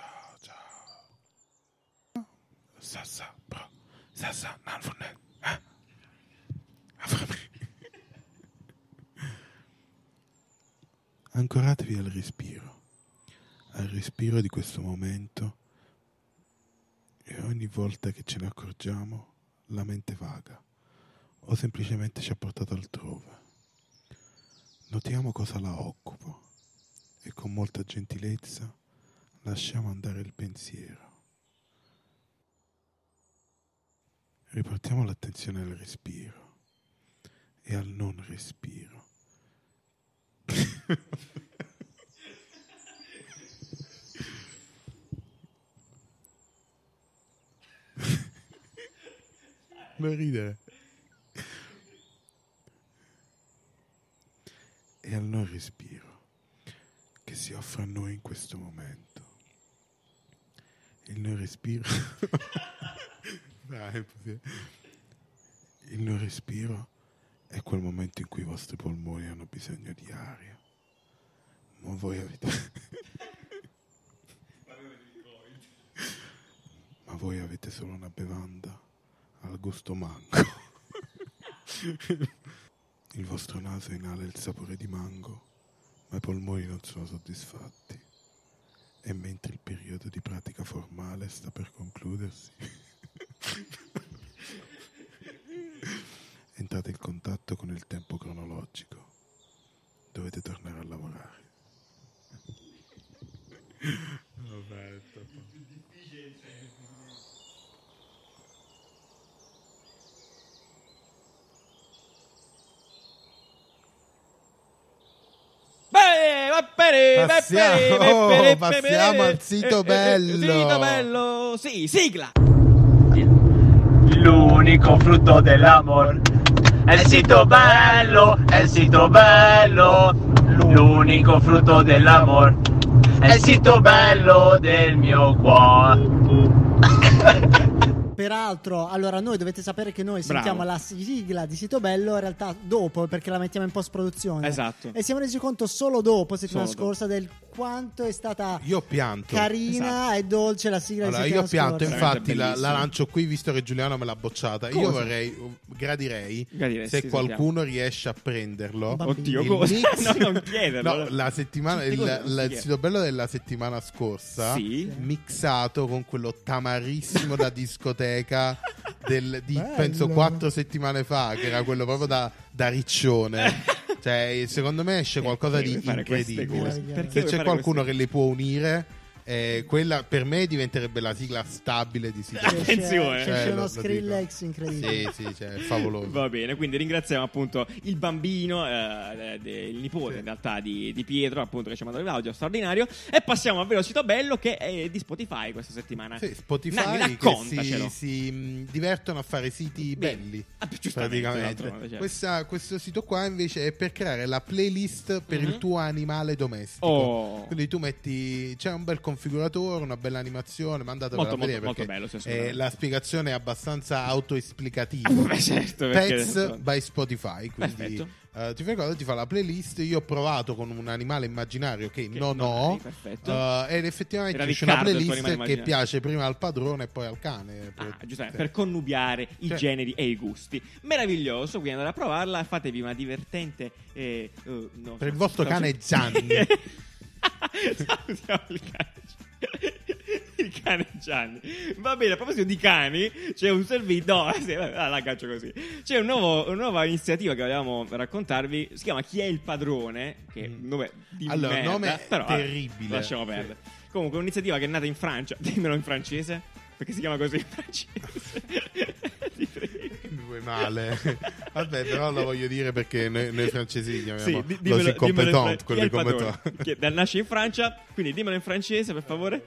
Sassa, bro. Sassa, non Ancoratevi al respiro, al respiro di questo momento e ogni volta che ce ne accorgiamo la mente vaga o semplicemente ci ha portato altrove. Notiamo cosa la occupa e con molta gentilezza lasciamo andare il pensiero. Riportiamo l'attenzione al respiro e al non respiro. Non ridere. E al non respiro che si offre a noi in questo momento. Il non respiro. Dai. Il non respiro è quel momento in cui i vostri polmoni hanno bisogno di aria. Ma voi avete. Ma voi avete solo una bevanda al gusto mango. Il vostro naso inala il sapore di mango, ma i polmoni non sono soddisfatti. E mentre il periodo di pratica formale sta per concludersi, entrate in contatto con il tempo cronologico. Dovete tornare a lavorare. Beh, va bene, va Passiamo- bene. passiamo al sito Eh, eh, bello. Sito bello, sì, sigla. L'unico frutto dell'amor è il sito bello, è il sito bello. L'unico frutto dell'amor è il sito bello del mio cuore. Peraltro, allora noi dovete sapere che noi Bravo. sentiamo la sigla di Sito Bello in realtà dopo perché la mettiamo in post produzione. Esatto. E siamo resi conto solo dopo, settimana Solo scorsa, del quanto è stata Io pianto. carina e dolce la sigla Allora, di io pianto, scorsa. infatti la, la lancio qui visto che Giuliano me l'ha bocciata. Io Cosa? vorrei, gradirei, Gradirei, se qualcuno riesce a prenderlo. Oddio, cosa? mix- No, non chiederlo. No, la settimana, il, si il sito bello della settimana scorsa, Sì. mixato con quello tamarissimo da discoteca del- di penso quattro settimane fa, che era quello proprio da, da riccione. cioè, secondo me esce qualcosa di incredibile. Se c'è qualcuno queste- che le può unire, eh, quella per me diventerebbe la sigla stabile di. Esce- Attenzione. Cioè, uno lo- lo Skrillex Sì, incredibile. sì, cioè, è favoloso. Va bene, quindi ringraziamo appunto il bambino, eh, il nipote Sì. in realtà di, di Pietro, appunto che ci ha mandato l'audio straordinario. E passiamo al vero sito bello che è di Spotify questa settimana. Sì, Spotify raccontacelo. si, si, mh, divertono a fare siti Bene. belli. Ah, praticamente. certo. Questa- questo sito qua invece è per creare la playlist per Mhm. il tuo animale domestico. Oh. Quindi tu metti c'è un bel configuratore, una bella animazione, mandatevela Molto, a vedere molto, perché molto bello, eh, la spiegazione è abbastanza autoesplicativa. Beh, certo, Pets by Spotify, quindi eh, ti fai cosa? Ti fa la playlist. Io ho provato con un animale immaginario che, Che non, non ho, hai, eh, ed effettivamente Era c'è una Riccardo playlist che piace prima al padrone e poi al cane. Ah, Per- giustamente, per connubiare i Cioè- generi e i gusti. Meraviglioso, quindi andate a provarla, fatevi una divertente... eh, eh, no, Per il vostro cane. Gianni. Salutiamo il cane. Il cane Gianni. Va bene, a proposito di cani, c'è un servizio. No, sì, ah, la caccio così. C'è un nuovo- una nuova iniziativa che volevamo raccontarvi. Si chiama Chi è il padrone? Che nome di. Allora, merda, nome però, terribile. Lasciamo perdere. Comunque, è un'iniziativa che è nata in Francia. Dimmelo in francese. Perché si chiama così in francese. Vuoi male. Vabbè, però lo voglio dire perché noi, noi francesi Sì, chiamiamo di- dimmelo, chi è il competenti. padrone? Chi è- nasce in Francia, quindi dimmelo in francese per favore.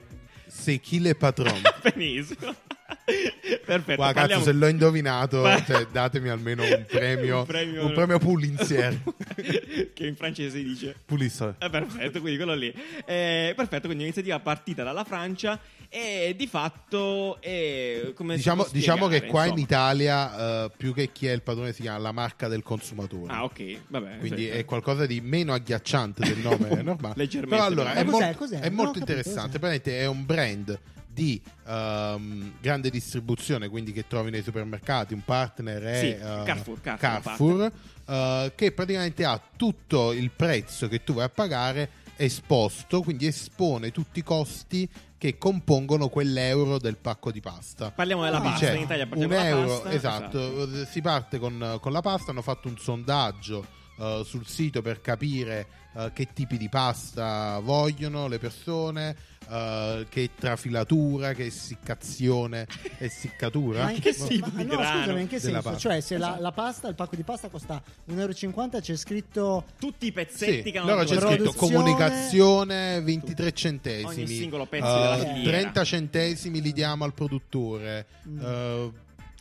C'est qui le patron? Benissimo. Perfetto. Qua, cazzo, parliamo- se l'ho indovinato, cioè, datemi almeno un premio. Un premio- un premio Pulitzer. che in francese si dice. Pulitzer. Eh, perfetto, quindi quello lì. Eh, perfetto, quindi un'iniziativa partita dalla Francia e di fatto è come Diciamo, diciamo che qua in insomma. Italia, eh, più che chi è il padrone, si chiama la marca del consumatore. Ah, ok, vabbè. Quindi sì. è qualcosa di meno agghiacciante del nome normale. Leggermente Però allora è, molto, Cos'è? è molto capito, interessante. cos'è? Praticamente è un brand di ehm, grande distribuzione, quindi che trovi nei supermercati. Un partner è Sì, eh, Carrefour, Carrefour, Carrefour, eh, che praticamente ha tutto il prezzo che tu vai a pagare esposto, quindi espone tutti i costi che compongono quell'euro del pacco di pasta. Parliamo della Quindi pasta, in Italia un euro, pasta. esatto, si parte con, con la pasta, hanno fatto un sondaggio eh, sul sito per capire eh, che tipi di pasta vogliono le persone, eh, che trafilatura, che essiccazione, essiccatura. Ma in che senso? tipo Ma- no, scusami, in che senso? pasta. Cioè, se la, Esatto. la pasta, il pacco di pasta costa 1,50 euro, c'è scritto Tutti i pezzetti Sì, che hanno loro c'è scritto comunicazione 23 centesimi. Ogni singolo pezzo eh, della filiera. 30 centesimi li diamo al produttore. Mm.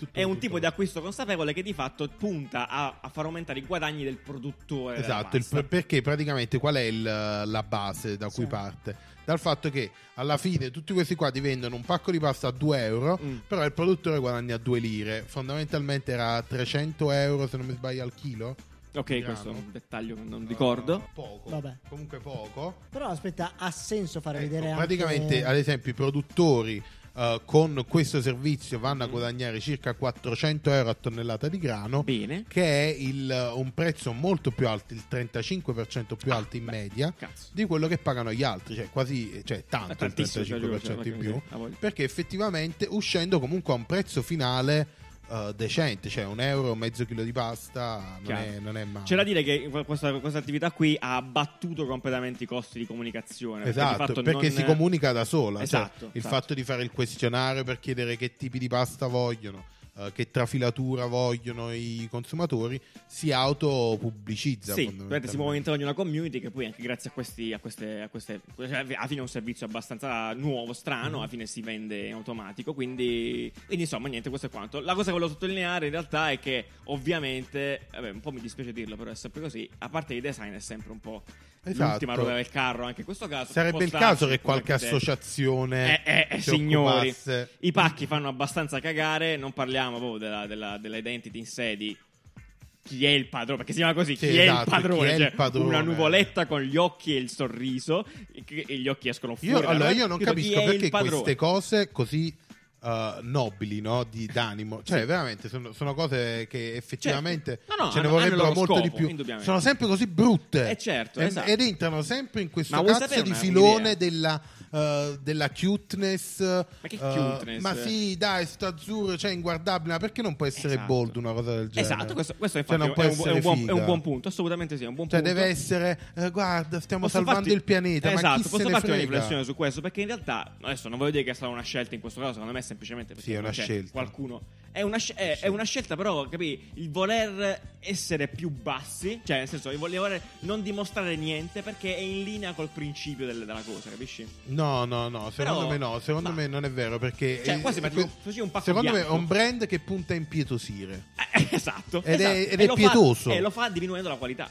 Tutto- È un tutto. tipo di acquisto consapevole che di fatto punta a, a far aumentare i guadagni del produttore. Esatto, il- perché praticamente qual è il- la base da cui Sì. parte? Dal fatto che alla fine tutti questi qua ti vendono un pacco di pasta a 2 euro, Mm. però il produttore guadagna 2 lire. Fondamentalmente era 300 euro, se non mi sbaglio, al chilo. Ok, Grano. questo è un dettaglio che non ricordo. Uh, poco. Vabbè. Comunque poco. Però aspetta, ha senso fare Ecco, vedere praticamente, anche... ad esempio, i produttori eh, con questo servizio vanno a guadagnare circa 400 euro a tonnellata di grano, Bene. che è il- un prezzo molto più alto, il 35% più alto in media Ah, Cazzo. di quello che pagano gli altri, cioè quasi cioè tanto il tantissimo, cioè, 35% cioè, in più, perché effettivamente uscendo comunque a un prezzo finale eh, decente, cioè un euro, mezzo chilo di pasta non è, non è male. C'è da dire che questa, questa attività qui ha abbattuto completamente i costi di comunicazione. perché Esatto, fatto perché non- si comunica da sola. cioè, Esatto, il esatto. fatto di fare il questionario per chiedere che tipi di pasta vogliono, eh, che trafilatura vogliono i consumatori, si autopubblicizza. Sì, si muove all'interno di una community che poi anche grazie a questi a queste, a queste cioè, alla fine è un servizio abbastanza nuovo, strano, alla fine si vende in automatico, quindi, quindi insomma niente, questo è quanto. La cosa che volevo sottolineare in realtà è che ovviamente, vabbè, un po' mi dispiace dirlo, però è sempre così, a parte il design è sempre un po' Esatto. l'ultima ruota del carro, anche in questo caso. Sarebbe il caso che qualche associazione Eh, eh, si signori, occupasse- i pacchi fanno abbastanza cagare. Non parliamo proprio della, della, dell'identity in sé di chi è il padrone, perché si chiama così: Sì, chi, è esatto, il padrone? chi è il Cioè, padrone. Una nuvoletta con gli occhi e il sorriso, e, gli occhi escono fuori. Io, allora, io non capisco è perché queste cose così eh, nobili no, di, d'animo, cioè veramente sono, sono cose che effettivamente Certo. No, no, ce ne hanno- il vorrebbero molto scopo, di più. Sono sempre così brutte Eh, certo, E- esatto. ed entrano sempre in questo Ma cazzo di filone della, eh, della cuteness. Ma che cuteness? ma sì, dai, sto azzurro, cioè inguardabile. Ma perché non può essere Esatto. bold una cosa del genere? Esatto, questo, questo Cioè, infatti non è, un, è un buon, è un buon punto. Assolutamente sì, è un buon Cioè, punto. deve essere, eh, guarda, stiamo Posso salvando farti- il pianeta. Esatto, ma chi posso farti una riflessione su questo? Perché in realtà, adesso non voglio dire che è stata una scelta in questo caso, secondo me è semplicemente perché Sì, è una scelta. qualcuno. È una, sce- è, è una scelta, però, capì? Il voler essere più bassi, cioè, nel senso, il voler non dimostrare niente perché è in linea col principio del- della cosa, capisci? No, no, no, secondo Però- me no, secondo ma- me non è vero perché Cioè, quasi metti così un pacco secondo me è bianco. un brand che punta a impietosire. Eh, esatto. Ed è- esatto. ed E è lo pietoso. Fa, e lo fa diminuendo la qualità.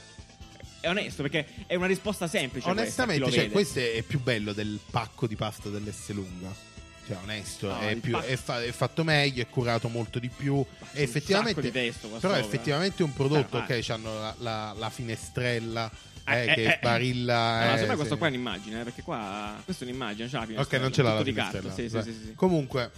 È onesto perché è una risposta semplice. Onestamente, questa, cioè, chi lo vede. questo è più bello del pacco di pasta dell'S lunga. Cioè, onesto, No, è, più- è fa- è fatto meglio, è curato molto di più. E effettivamente, di testo però, sopra. effettivamente è un prodotto. Eh, vai. ok, hanno la, la- la finestrella Eh, eh, eh, che eh. barilla. No, eh, sembra sì. questo qua è un'immagine, eh, perché qua questa è un'immagine, c'è la Ok, finestrella, non ce l'ha la finestrella. Sì, sì, sì, sì. Comunque,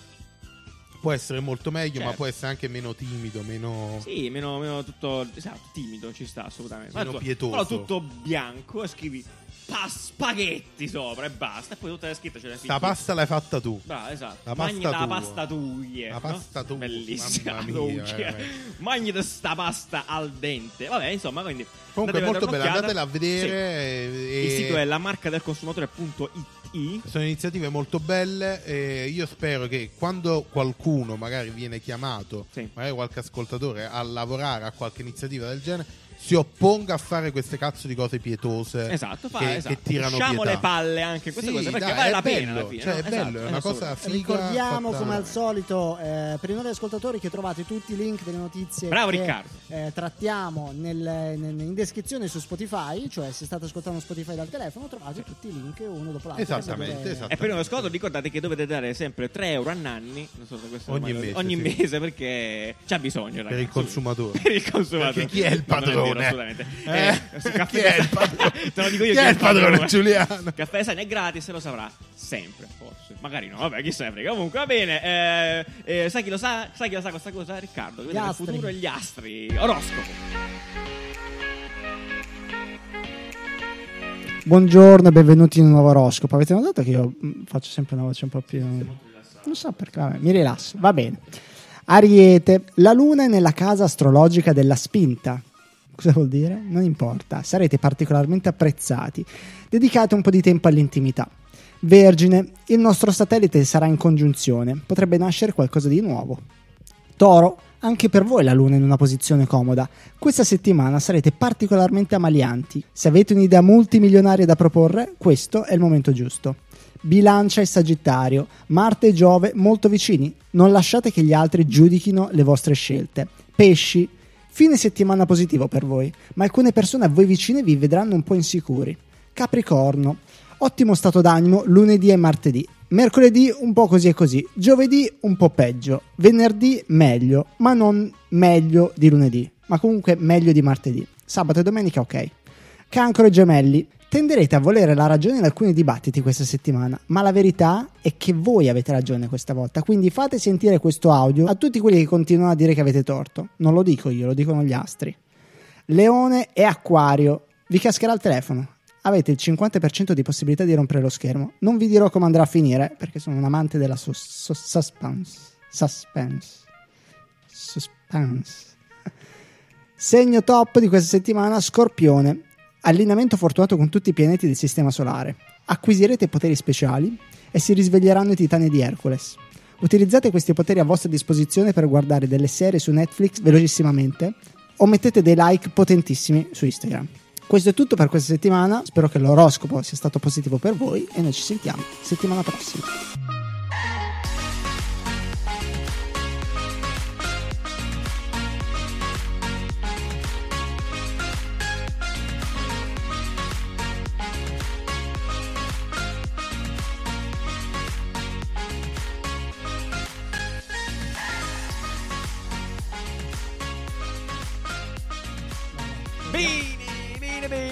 può essere molto meglio, ma Certo. può essere anche meno timido, meno. Sì, meno, meno tutto esatto, timido, ci sta assolutamente. Meno Ma pietoso. Però tutto bianco e scrivi pa- spaghetti sopra e basta. E poi tutte le scritte ce le Sta pasta l'hai fatta tu. Bravo, esatto. La pasta da tua. pasta tuglie. La no? pasta tua, Bellissima. mamma mia, tuglie. Magni sta pasta al dente. Vabbè, insomma, quindi. Comunque è molto bella, andatela a vedere. Sì. e- Il sito è la marca del consumatore.it. Sono iniziative molto belle e io spero che quando qualcuno magari viene chiamato, Sì. magari qualche ascoltatore, a lavorare a qualche iniziativa del genere, si opponga a fare queste cazzo di cose pietose Esatto, fa, che, esatto. che tirano pietà. le palle anche queste Sì, cose perché dai, vale la pena bello, alla fine. cioè, no? è bello, Esatto, è una cosa assolutamente. figa. Ricordiamo fatta- come al solito eh, per i nuovi ascoltatori che trovate tutti i link delle notizie Bravo, che Riccardo. eh, trattiamo nel- nel- in descrizione su Spotify, cioè se state ascoltando Spotify dal telefono trovate tutti i link uno dopo l'altro. Esattamente, Dove- esatto. E per uno sconto ricordate che dovete dare sempre 3 euro a Nanni non so se questo Ogni mese, ogni sì. mese perché c'ha bisogno Per il ragazzi. consumatore. per il consumatore Perché chi è il vero, padrone? assolutamente. Eh? Eh, su Caffè Chi è il Design- padrone? te lo dico io Chi è il padrone, Giuliano? Caffè Design è gratis e lo saprà sempre forse magari no vabbè chi se ne frega comunque va bene eh, eh, sai chi lo sa sai chi lo sa questa cosa Riccardo che vede il futuro e gli astri oroscopo Buongiorno e benvenuti in un nuovo oroscopo. Avete notato che io mm, faccio sempre una voce un po' più. Non so perché, vabbè, mi rilasso. Va bene. Ariete, la luna è nella casa astrologica della spinta. Cosa vuol dire? Non importa. Sarete particolarmente apprezzati. Dedicate un po' di tempo all'intimità. Vergine, il nostro satellite sarà in congiunzione. Potrebbe nascere qualcosa di nuovo. Toro, anche per voi la luna è in una posizione comoda. Questa settimana sarete particolarmente amalianti. Se avete un'idea multimilionaria da proporre, questo è il momento giusto. Bilancia e Sagittario, Marte e Giove molto vicini. Non lasciate che gli altri giudichino le vostre scelte. Pesci, fine settimana positivo per voi, ma alcune persone a voi vicine vi vedranno un po' insicuri. Capricorno, ottimo stato d'animo lunedì e martedì. Mercoledì un po' così e così, giovedì un po' peggio, venerdì meglio, ma non meglio di lunedì, ma comunque meglio di martedì. Sabato e domenica ok. Cancro e gemelli, tenderete a volere la ragione in alcuni dibattiti questa settimana, ma la verità è che voi avete ragione questa volta, quindi fate sentire questo audio a tutti quelli che continuano a dire che avete torto. Non lo dico io, lo dicono gli astri. Leone e Acquario, vi cascherà il telefono. Avete il 50% di possibilità di rompere lo schermo. Non vi dirò come andrà a finire, perché sono un amante della sus- sus- suspense. Suspense. Suspense. Segno top di questa settimana, Scorpione. Allineamento fortunato con tutti i pianeti del sistema solare. Acquisirete poteri speciali e si risveglieranno i titani di Hercules. Utilizzate questi poteri a vostra disposizione per guardare delle serie su Netflix velocissimamente o mettete dei like potentissimi su Instagram. Questo è tutto per questa settimana, spero che l'oroscopo sia stato positivo per voi e noi ci sentiamo settimana prossima.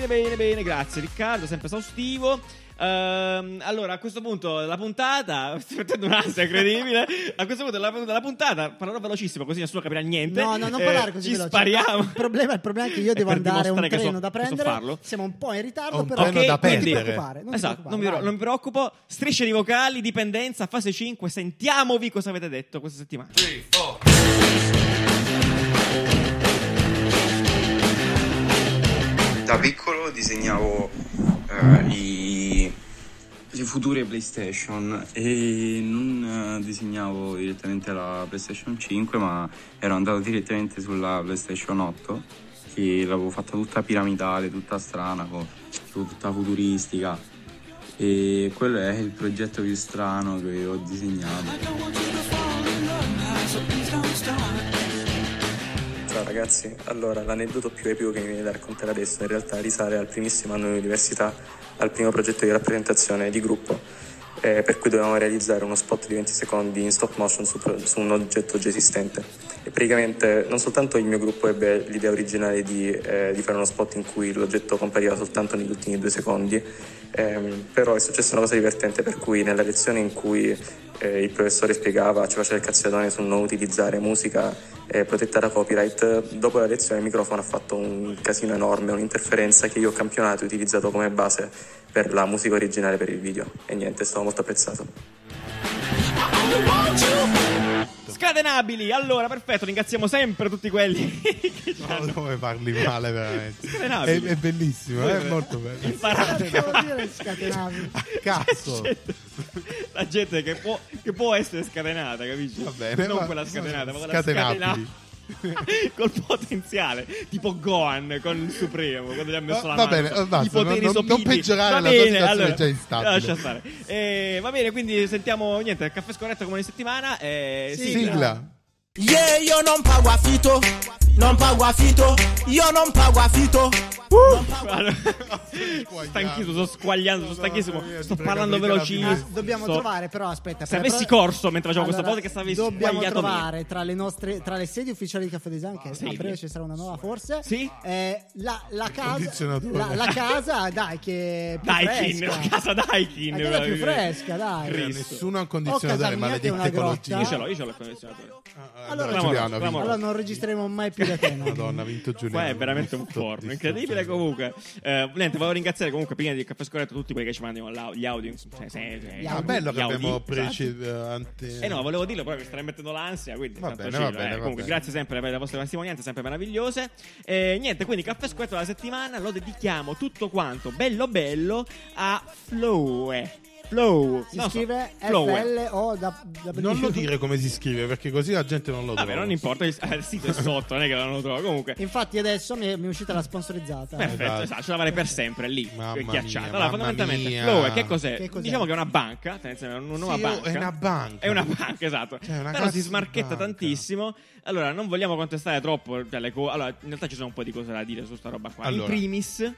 Bene, bene, bene, grazie Riccardo, sempre esaustivo. Ehm, allora, a questo punto la puntata, sto mettendo un'ansia incredibile. A questo punto la, la puntata parlerò velocissimo, così nessuno capirà niente. No, no, non Eh, parlare così Ci veloce. spariamo. Il problema, il problema è che io devo per andare a un treno so- da prendere. farlo. Siamo un po' in ritardo, un però treno Ok, da non ti perdere. preoccupare. Non ti esatto, preoccupare, non mi, non mi preoccupo. Strisce di vocali, dipendenza, fase 5. Sentiamovi cosa avete detto questa settimana. Da piccolo disegnavo eh, i, le future PlayStation e non eh, disegnavo direttamente la PlayStation 5 ma ero andato direttamente sulla PlayStation 8 che l'avevo fatta tutta piramidale, tutta strana, co- tutta futuristica e quello è il progetto più strano che ho disegnato. Ciao ragazzi, allora l'aneddoto più epico che mi viene da raccontare adesso in realtà risale al primissimo anno di università, al primo progetto di rappresentazione di gruppo, eh, per cui dovevamo realizzare uno spot di 20 secondi in stop motion su, su un oggetto già esistente. E praticamente non soltanto il mio gruppo ebbe l'idea originale di, eh, di fare uno spot in cui l'oggetto compariva soltanto negli ultimi due secondi, ehm, però è successa una cosa divertente per cui nella lezione in cui eh, il professore spiegava, ci faceva il cazziatone su non utilizzare musica eh, protetta da copyright, dopo la lezione il microfono ha fatto un casino enorme, un'interferenza che io ho campionato e utilizzato come base per la musica originale per il video e niente, è stato molto apprezzato. Scatenabili! Allora, perfetto, ringraziamo sempre tutti quelli che ci No, hanno come parli male veramente. È, Scatenabili. è bellissimo, è molto bello. imparato. Cosa vuol dire scatenabili? A cazzo. La gente che può, che può essere scatenata, capisci? Va bene, non ma- quella scatenata, ma quella scatenabili. scatenata. Col potenziale, tipo Gohan con il Supremo, quando gli ha messo Va- la va mano. bene, basta, I poteri non- non- peggiorare Va la tua bene, situazione allora, già instabile. Lascia stare. Eh, va bene, quindi sentiamo niente, il caffè scorretto come ogni settimana. Eh, Sigla. Yeah, io non pago affitto, non pago affitto, io non pago affitto. Guarda, stanchissimo, sto squagliando, sto stanchissimo. Sto parlando velocissimo. Dobbiamo Sto- trovare, però, aspetta. Se avessi corso mentre facevo Allora, podcast, avessi Dobbiamo sbagliato trovare tra le nostre tra le sedi ufficiali di Caffè Design, che Sì. a breve ci sarà una nuova forse. Sì. Eh, la, la casa, la, la casa, dai, che è più Daikin, fresca. la casa Daikin. La casa è più fresca, dai. Cristo. Nessuno ha un Oh, condizionatore, che ecologia. Io ce l'ho, io ce l'ho il condizionatore. Ah, Allora- Allora, vinto. Allora non registreremo mai più da te. no? Madonna, ha vinto Giuliano. Qua è veramente un forno, incredibile comunque. Eh, niente, volevo ringraziare comunque prima di Caffè Scorretto tutti quelli che ci mandano gli audio. Cioè, se- se- Gli Ah, audio. bello gli che abbiamo audio, precedente. Eh no, volevo dirlo, però mi starei mettendo l'ansia, quindi Va tanto bene, ci- va eh, bene, va Comunque, bene. grazie sempre per le vostre testimonianze, sempre meravigliose. E niente, quindi caffè squetto della settimana lo dedichiamo tutto quanto bello bello a Flowe. Flow. Si so, scrive Flowe. FLO da, da Non lo dire come si scrive perché così la gente non lo trova. Vabbè, non importa, il il sito è sotto, non è che non lo trovo. Comunque, Infatti adesso mi è, mi è uscita la sponsorizzata. Perfetto, Esatto. esatto, ce la vale per sempre lì, Mamma ghiacciata. mia, Allora, fondamentalmente, mia. Flow, che cos'è? Che cos'è? Diciamo che è una banca, tendenzialmente una nuova Sì, banca. è una banca. È una banca, esatto. Cioè, una Però si smarchetta banca. tantissimo. Allora, non vogliamo contestare troppo. cioè, le co- allora, in realtà ci sono un po' di cose da dire su sta roba qua. Allora. In primis,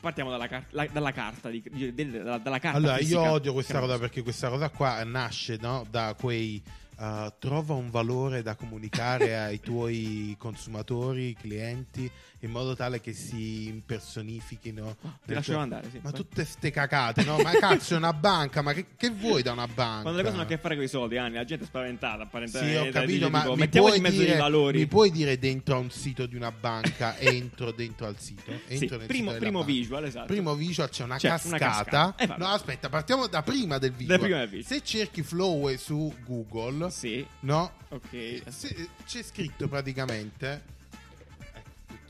partiamo dalla, car- la- dalla carta. Di, di- del- dalla, dalla carta Allora, io fisica. odio questa cosa perché questa cosa qua nasce no, da quei uh, trova un valore da comunicare ai tuoi consumatori, clienti in modo tale che si impersonifichino. Ti lascio andare, sì. Ma tutte ste cacate, no? Ma cazzo, è una banca, ma che, che vuoi da una banca? Quando le cose hanno a che fare con i soldi, Anni, la gente è spaventata. Apparentemente, Sì, ho Dice, capito, ma tipo, mi puoi, in mezzo dire, i valori. mi puoi dire dentro a un sito di una banca, entro dentro al sito? Entro Sì, nel primo, sito primo visual, esatto. Primo visual c'è una C'è una cascata. cascata. Eh, no, aspetta, partiamo da prima del visual. prima del visual. Se cerchi Flow su Google, Sì. no? Ok. Se- c'è scritto praticamente.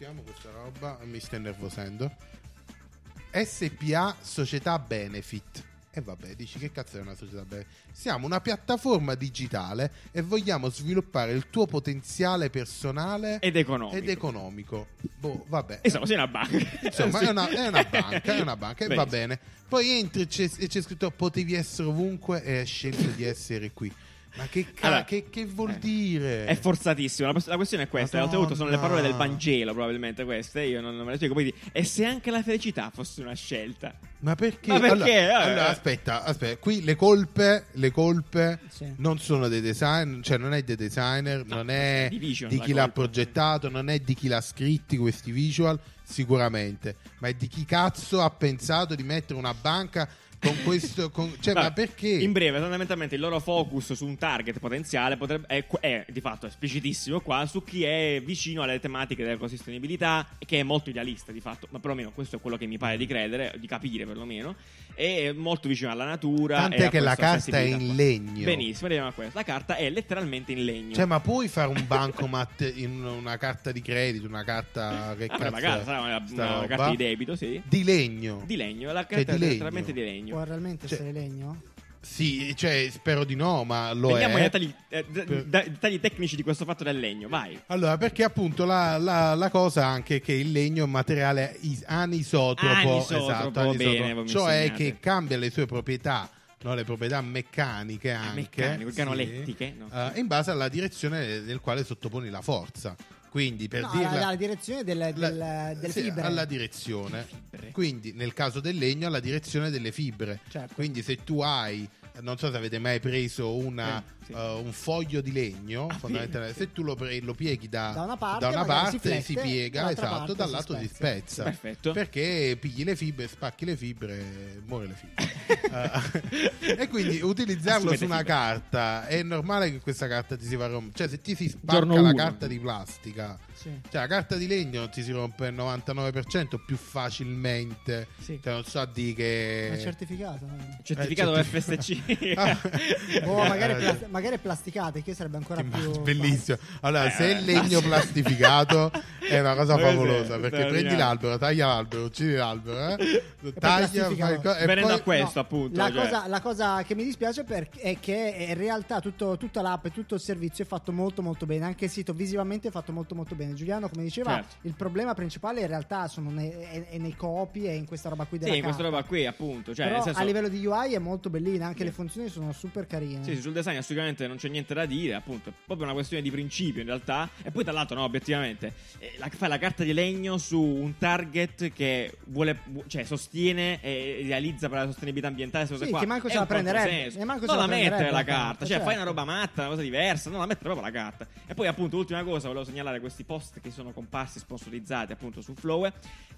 Buttiamo questa roba, mi sto innervosendo. SPA Società Benefit. E vabbè, dici che cazzo è una società benefit? Siamo una piattaforma digitale e vogliamo sviluppare il tuo potenziale personale Ed economico. ed economico. Boh, vabbè. Insomma, sei una banca. Insomma, Sì. è, una, è una banca, è una banca e va bene. Poi entri c'è, e c'è scritto potevi essere ovunque e hai scelto di essere qui. Ma che, ca- Allora, che, che vuol eh, dire? È forzatissimo. La, la questione è questa. Madonna. Sono le parole del Vangelo, probabilmente queste. Io non, non me le spiego. Poi di- e se anche la felicità fosse una scelta? Ma perché? Ma perché? Allora, Eh, allora, eh. aspetta, aspetta, qui le colpe, le colpe Sì. non sono dei designer, cioè non è dei designer, non è di Vision di chi l'ha colpa. progettato, non è di chi l'ha scritti questi visual, sicuramente, ma è di chi cazzo ha pensato di mettere una banca con questo, con- cioè, ma Vabbè, perché? In breve, fondamentalmente il loro focus su un target potenziale potrebbe, è, è, di fatto esplicitissimo qua su chi è vicino alle tematiche dell'ecosostenibilità e che è molto idealista di fatto, ma perlomeno questo è quello che mi pare di credere, di capire perlomeno, è molto vicino alla natura. Tant'è che la carta è in qua. legno. Benissimo, arriviamo a questo. La carta è letteralmente in legno. Cioè, ma puoi fare un bancomat in una carta di credito, una carta che Ah, cazzo magari sarà una, una carta di debito, sì. Di legno. Di legno, la Cioè, carta di è legno. letteralmente di legno. Può realmente Cioè- essere legno? Sì, cioè, spero di no, ma lo Veniamo ai è. dettagli, eh, d- da- dettagli tecnici di questo fatto del legno, vai. Allora, perché appunto la, la- la cosa anche è che il legno è un materiale is- anisotropo, Anisotropo, esatto, bene, anisotropo, mi cioè che cambia le sue proprietà, no, le proprietà meccaniche anche, meccaniche, sì, organolettiche, no. eh, in base alla direzione nel quale sottoponi la forza. Quindi per No, dirla alla, alla direzione del, del, la- delle sì, fibre. alla direzione. Fibre. Quindi nel caso del legno alla direzione delle fibre. Certo. Quindi se tu hai non so se avete mai preso una, Eh, sì. uh, un foglio di legno, Ah, fondamentalmente, se tu lo, pre- lo pieghi da, Da una parte, da una si parte, si, flette, piega, dall'altra esatto, parte dal si lato si spezza. Perfetto. Perché pigli le fibre, spacchi le fibre, muore le fibre. Eh, e quindi utilizzarlo Assumete su una fibre. carta è normale che questa carta ti si va a rompere. Cioè, se ti si spacca Giorno la uno. carta di plastica, Sì. cioè la carta di legno ti si rompe il 99% più facilmente. Sì. Cioè, non so di che. È certificato. no? Certificato Eh, FSC. Ah. Oh, magari, Eh, plas- magari plasticate, che sarebbe ancora Che più. bellissimo. Allora, Eh, se il legno plastificato è una cosa favolosa perché prendi l'albero, taglia l'albero, uccidi l'albero, eh? taglia, fai co- e Venendo poi a questo, No, appunto. La, cioè- cosa, la cosa che mi dispiace per- è che in realtà tutto- tutta l'app e tutto il servizio è fatto molto molto bene, anche il sito visivamente è fatto molto molto bene. Giuliano, come diceva, Certo. il problema principale in realtà sono nei, è, è nei copi e in questa roba qui della Sì, questa carta. roba qui, appunto. Cioè, Però nel senso, a livello di UI è molto bellina, anche le funzioni sono super carine. Sì, sì, sul design assolutamente non c'è niente da dire, appunto, è proprio una questione di principio in realtà. E poi, tra l'altro, no, obiettivamente, eh, la, fai la carta di legno su un target che vuole, vu- cioè, sostiene e realizza per la sostenibilità ambientale. Sì, cose che qua. manco se la prenderebbe, e manco non la la mettere la carta, cioè, fai certo. una roba matta, una cosa diversa, non la mettere proprio la carta. E poi, appunto, l'ultima cosa, volevo segnalare questi post che sono comparsi sponsorizzati appunto su Flow.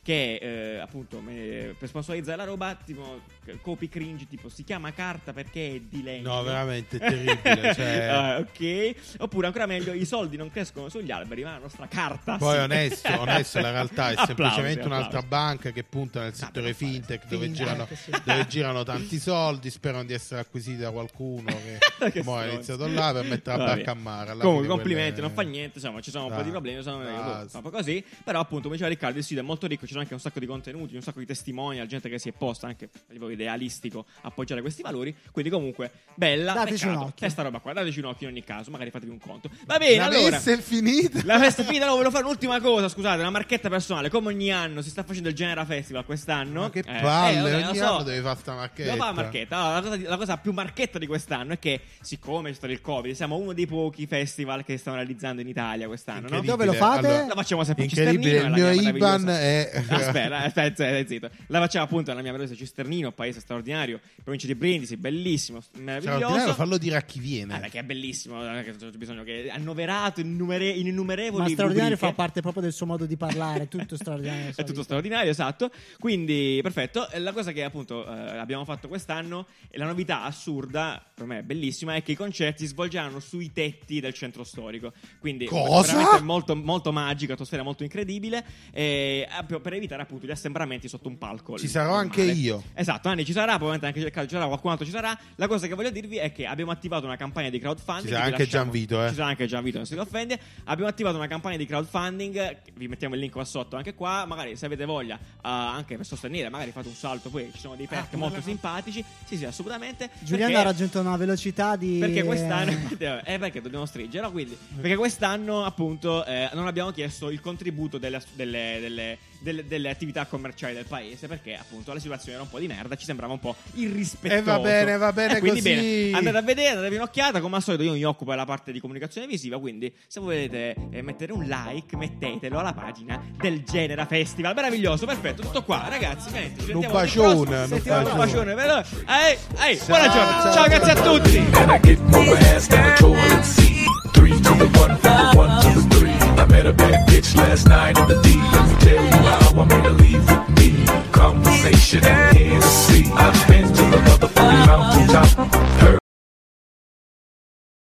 Che eh, appunto me- per sponsorizzare la roba, tipo copy cringe, tipo si chiama carta perché è di legno. No, veramente è terribile. Cioè... Ah, ok. Oppure ancora meglio, i soldi non crescono sugli alberi, ma la nostra carta. Poi sì. Onesto, onesto, la realtà è Applausi, semplicemente un'altra applausi. banca che punta nel settore fintech dove Fintech, girano, sì. dove girano tanti soldi, sperano di essere acquisiti da qualcuno che, Che mo iniziato là per mettere la barca a mare. Comunque, complimenti, quelle- non fa niente. Insomma, ci sono un po' di problemi. Sono, Dai. boh, fa un po' così. Però, appunto, come diceva Riccardo, il sito è molto ricco. Ci sono anche un sacco di contenuti, un sacco di testimonial, gente che si è posta anche a livello idealistico a appoggiare questi valori. Quindi, comunque, bella. Dateci peccato. un occhio. E sta roba qua, dateci un occhio in ogni caso. Magari fatevi un conto. Va bene, La allora. messa è finita. La festa è finita, no, volevo fare un'ultima cosa, scusate, una marchetta personale. Come ogni anno si sta facendo il Genera Festival quest'anno. Ma che Eh, palle, eh, vabbè, ogni so. anno devi fare sta marchetta. Devo fare la marchetta. Allora, la, cosa, la cosa più marchetta di quest'anno è che, siccome c'è stato il Covid, siamo uno dei pochi festival che stiamo realizzando in Italia quest'anno. Incredibile. Dove lo fate? Allora, La facciamo sempre a incredibile, il Cisternino, mio IBAN è... Aspetta, aspetta, stai zitto. La facciamo appunto nella mia meravigliosa Cisternino, paese straordinario, provincia di Brindisi, bellissimo, meraviglioso. fallo dire a chi viene. Guarda che è bellissimo, che c'è bisogno che è annoverato in, innumere- in innumerevoli Ma straordinario rubriche. fa parte proprio del suo modo di parlare, tutto straordinario. È tutto straordinario, esatto. Quindi, perfetto. Eh, La cosa che appunto eh, abbiamo fatto quest'anno e la novità assurda, per me è bellissima, è che i concerti si svolgeranno sui tetti del centro storico. Quindi, Cosa? veramente molto, molto magica, atmosfera molto incredibile. E, eh, per evitare appunto gli assembramenti sotto un palco. Ci sarò normale. anche io. Esatto, Anni ci sarà, probabilmente anche Cercato ci sarà, qualcun altro ci sarà. La cosa che voglio dirvi è che abbiamo attivato una campagna di crowdfunding. Ci sarà anche lasciamo- Gianvito, eh. Ci sarà anche Gianvito, non si offende. Abbiamo attivato una campagna di crowdfunding, vi mettiamo il link qua sotto anche qua. Magari se avete voglia, eh, anche per sostenere, magari fate un salto, poi ci sono dei perk molto simpatici. Sì, sì, assolutamente. Giuliano Perché- ha raggiunto una velocità di. perché quest'anno eh perché dobbiamo stringere no? quindi perché quest'anno appunto eh, non abbiamo chiesto il contributo delle, delle- delle- delle- delle attività commerciali del paese perché appunto la situazione era un po' di merda ci sembrava un po' irrispettoso E va bene, va bene Eh, quindi così. bene andate a vedere andate un'occhiata come al solito io mi occupo della parte di comunicazione visiva quindi se volete eh, mettere un like mettetelo alla pagina del Genera Festival. Meraviglioso perfetto tutto qua. Ragazzi niente, ci Un sentiamo bacione, un sentiamo un bacione. Ehi, ehi, buona giornata. Ciao, grazie a tutti I met a bad bitch last night in the D. Let me tell you how I made her leave with me. Conversation and Hennessy. I've been to the motherfucking mountaintop. Her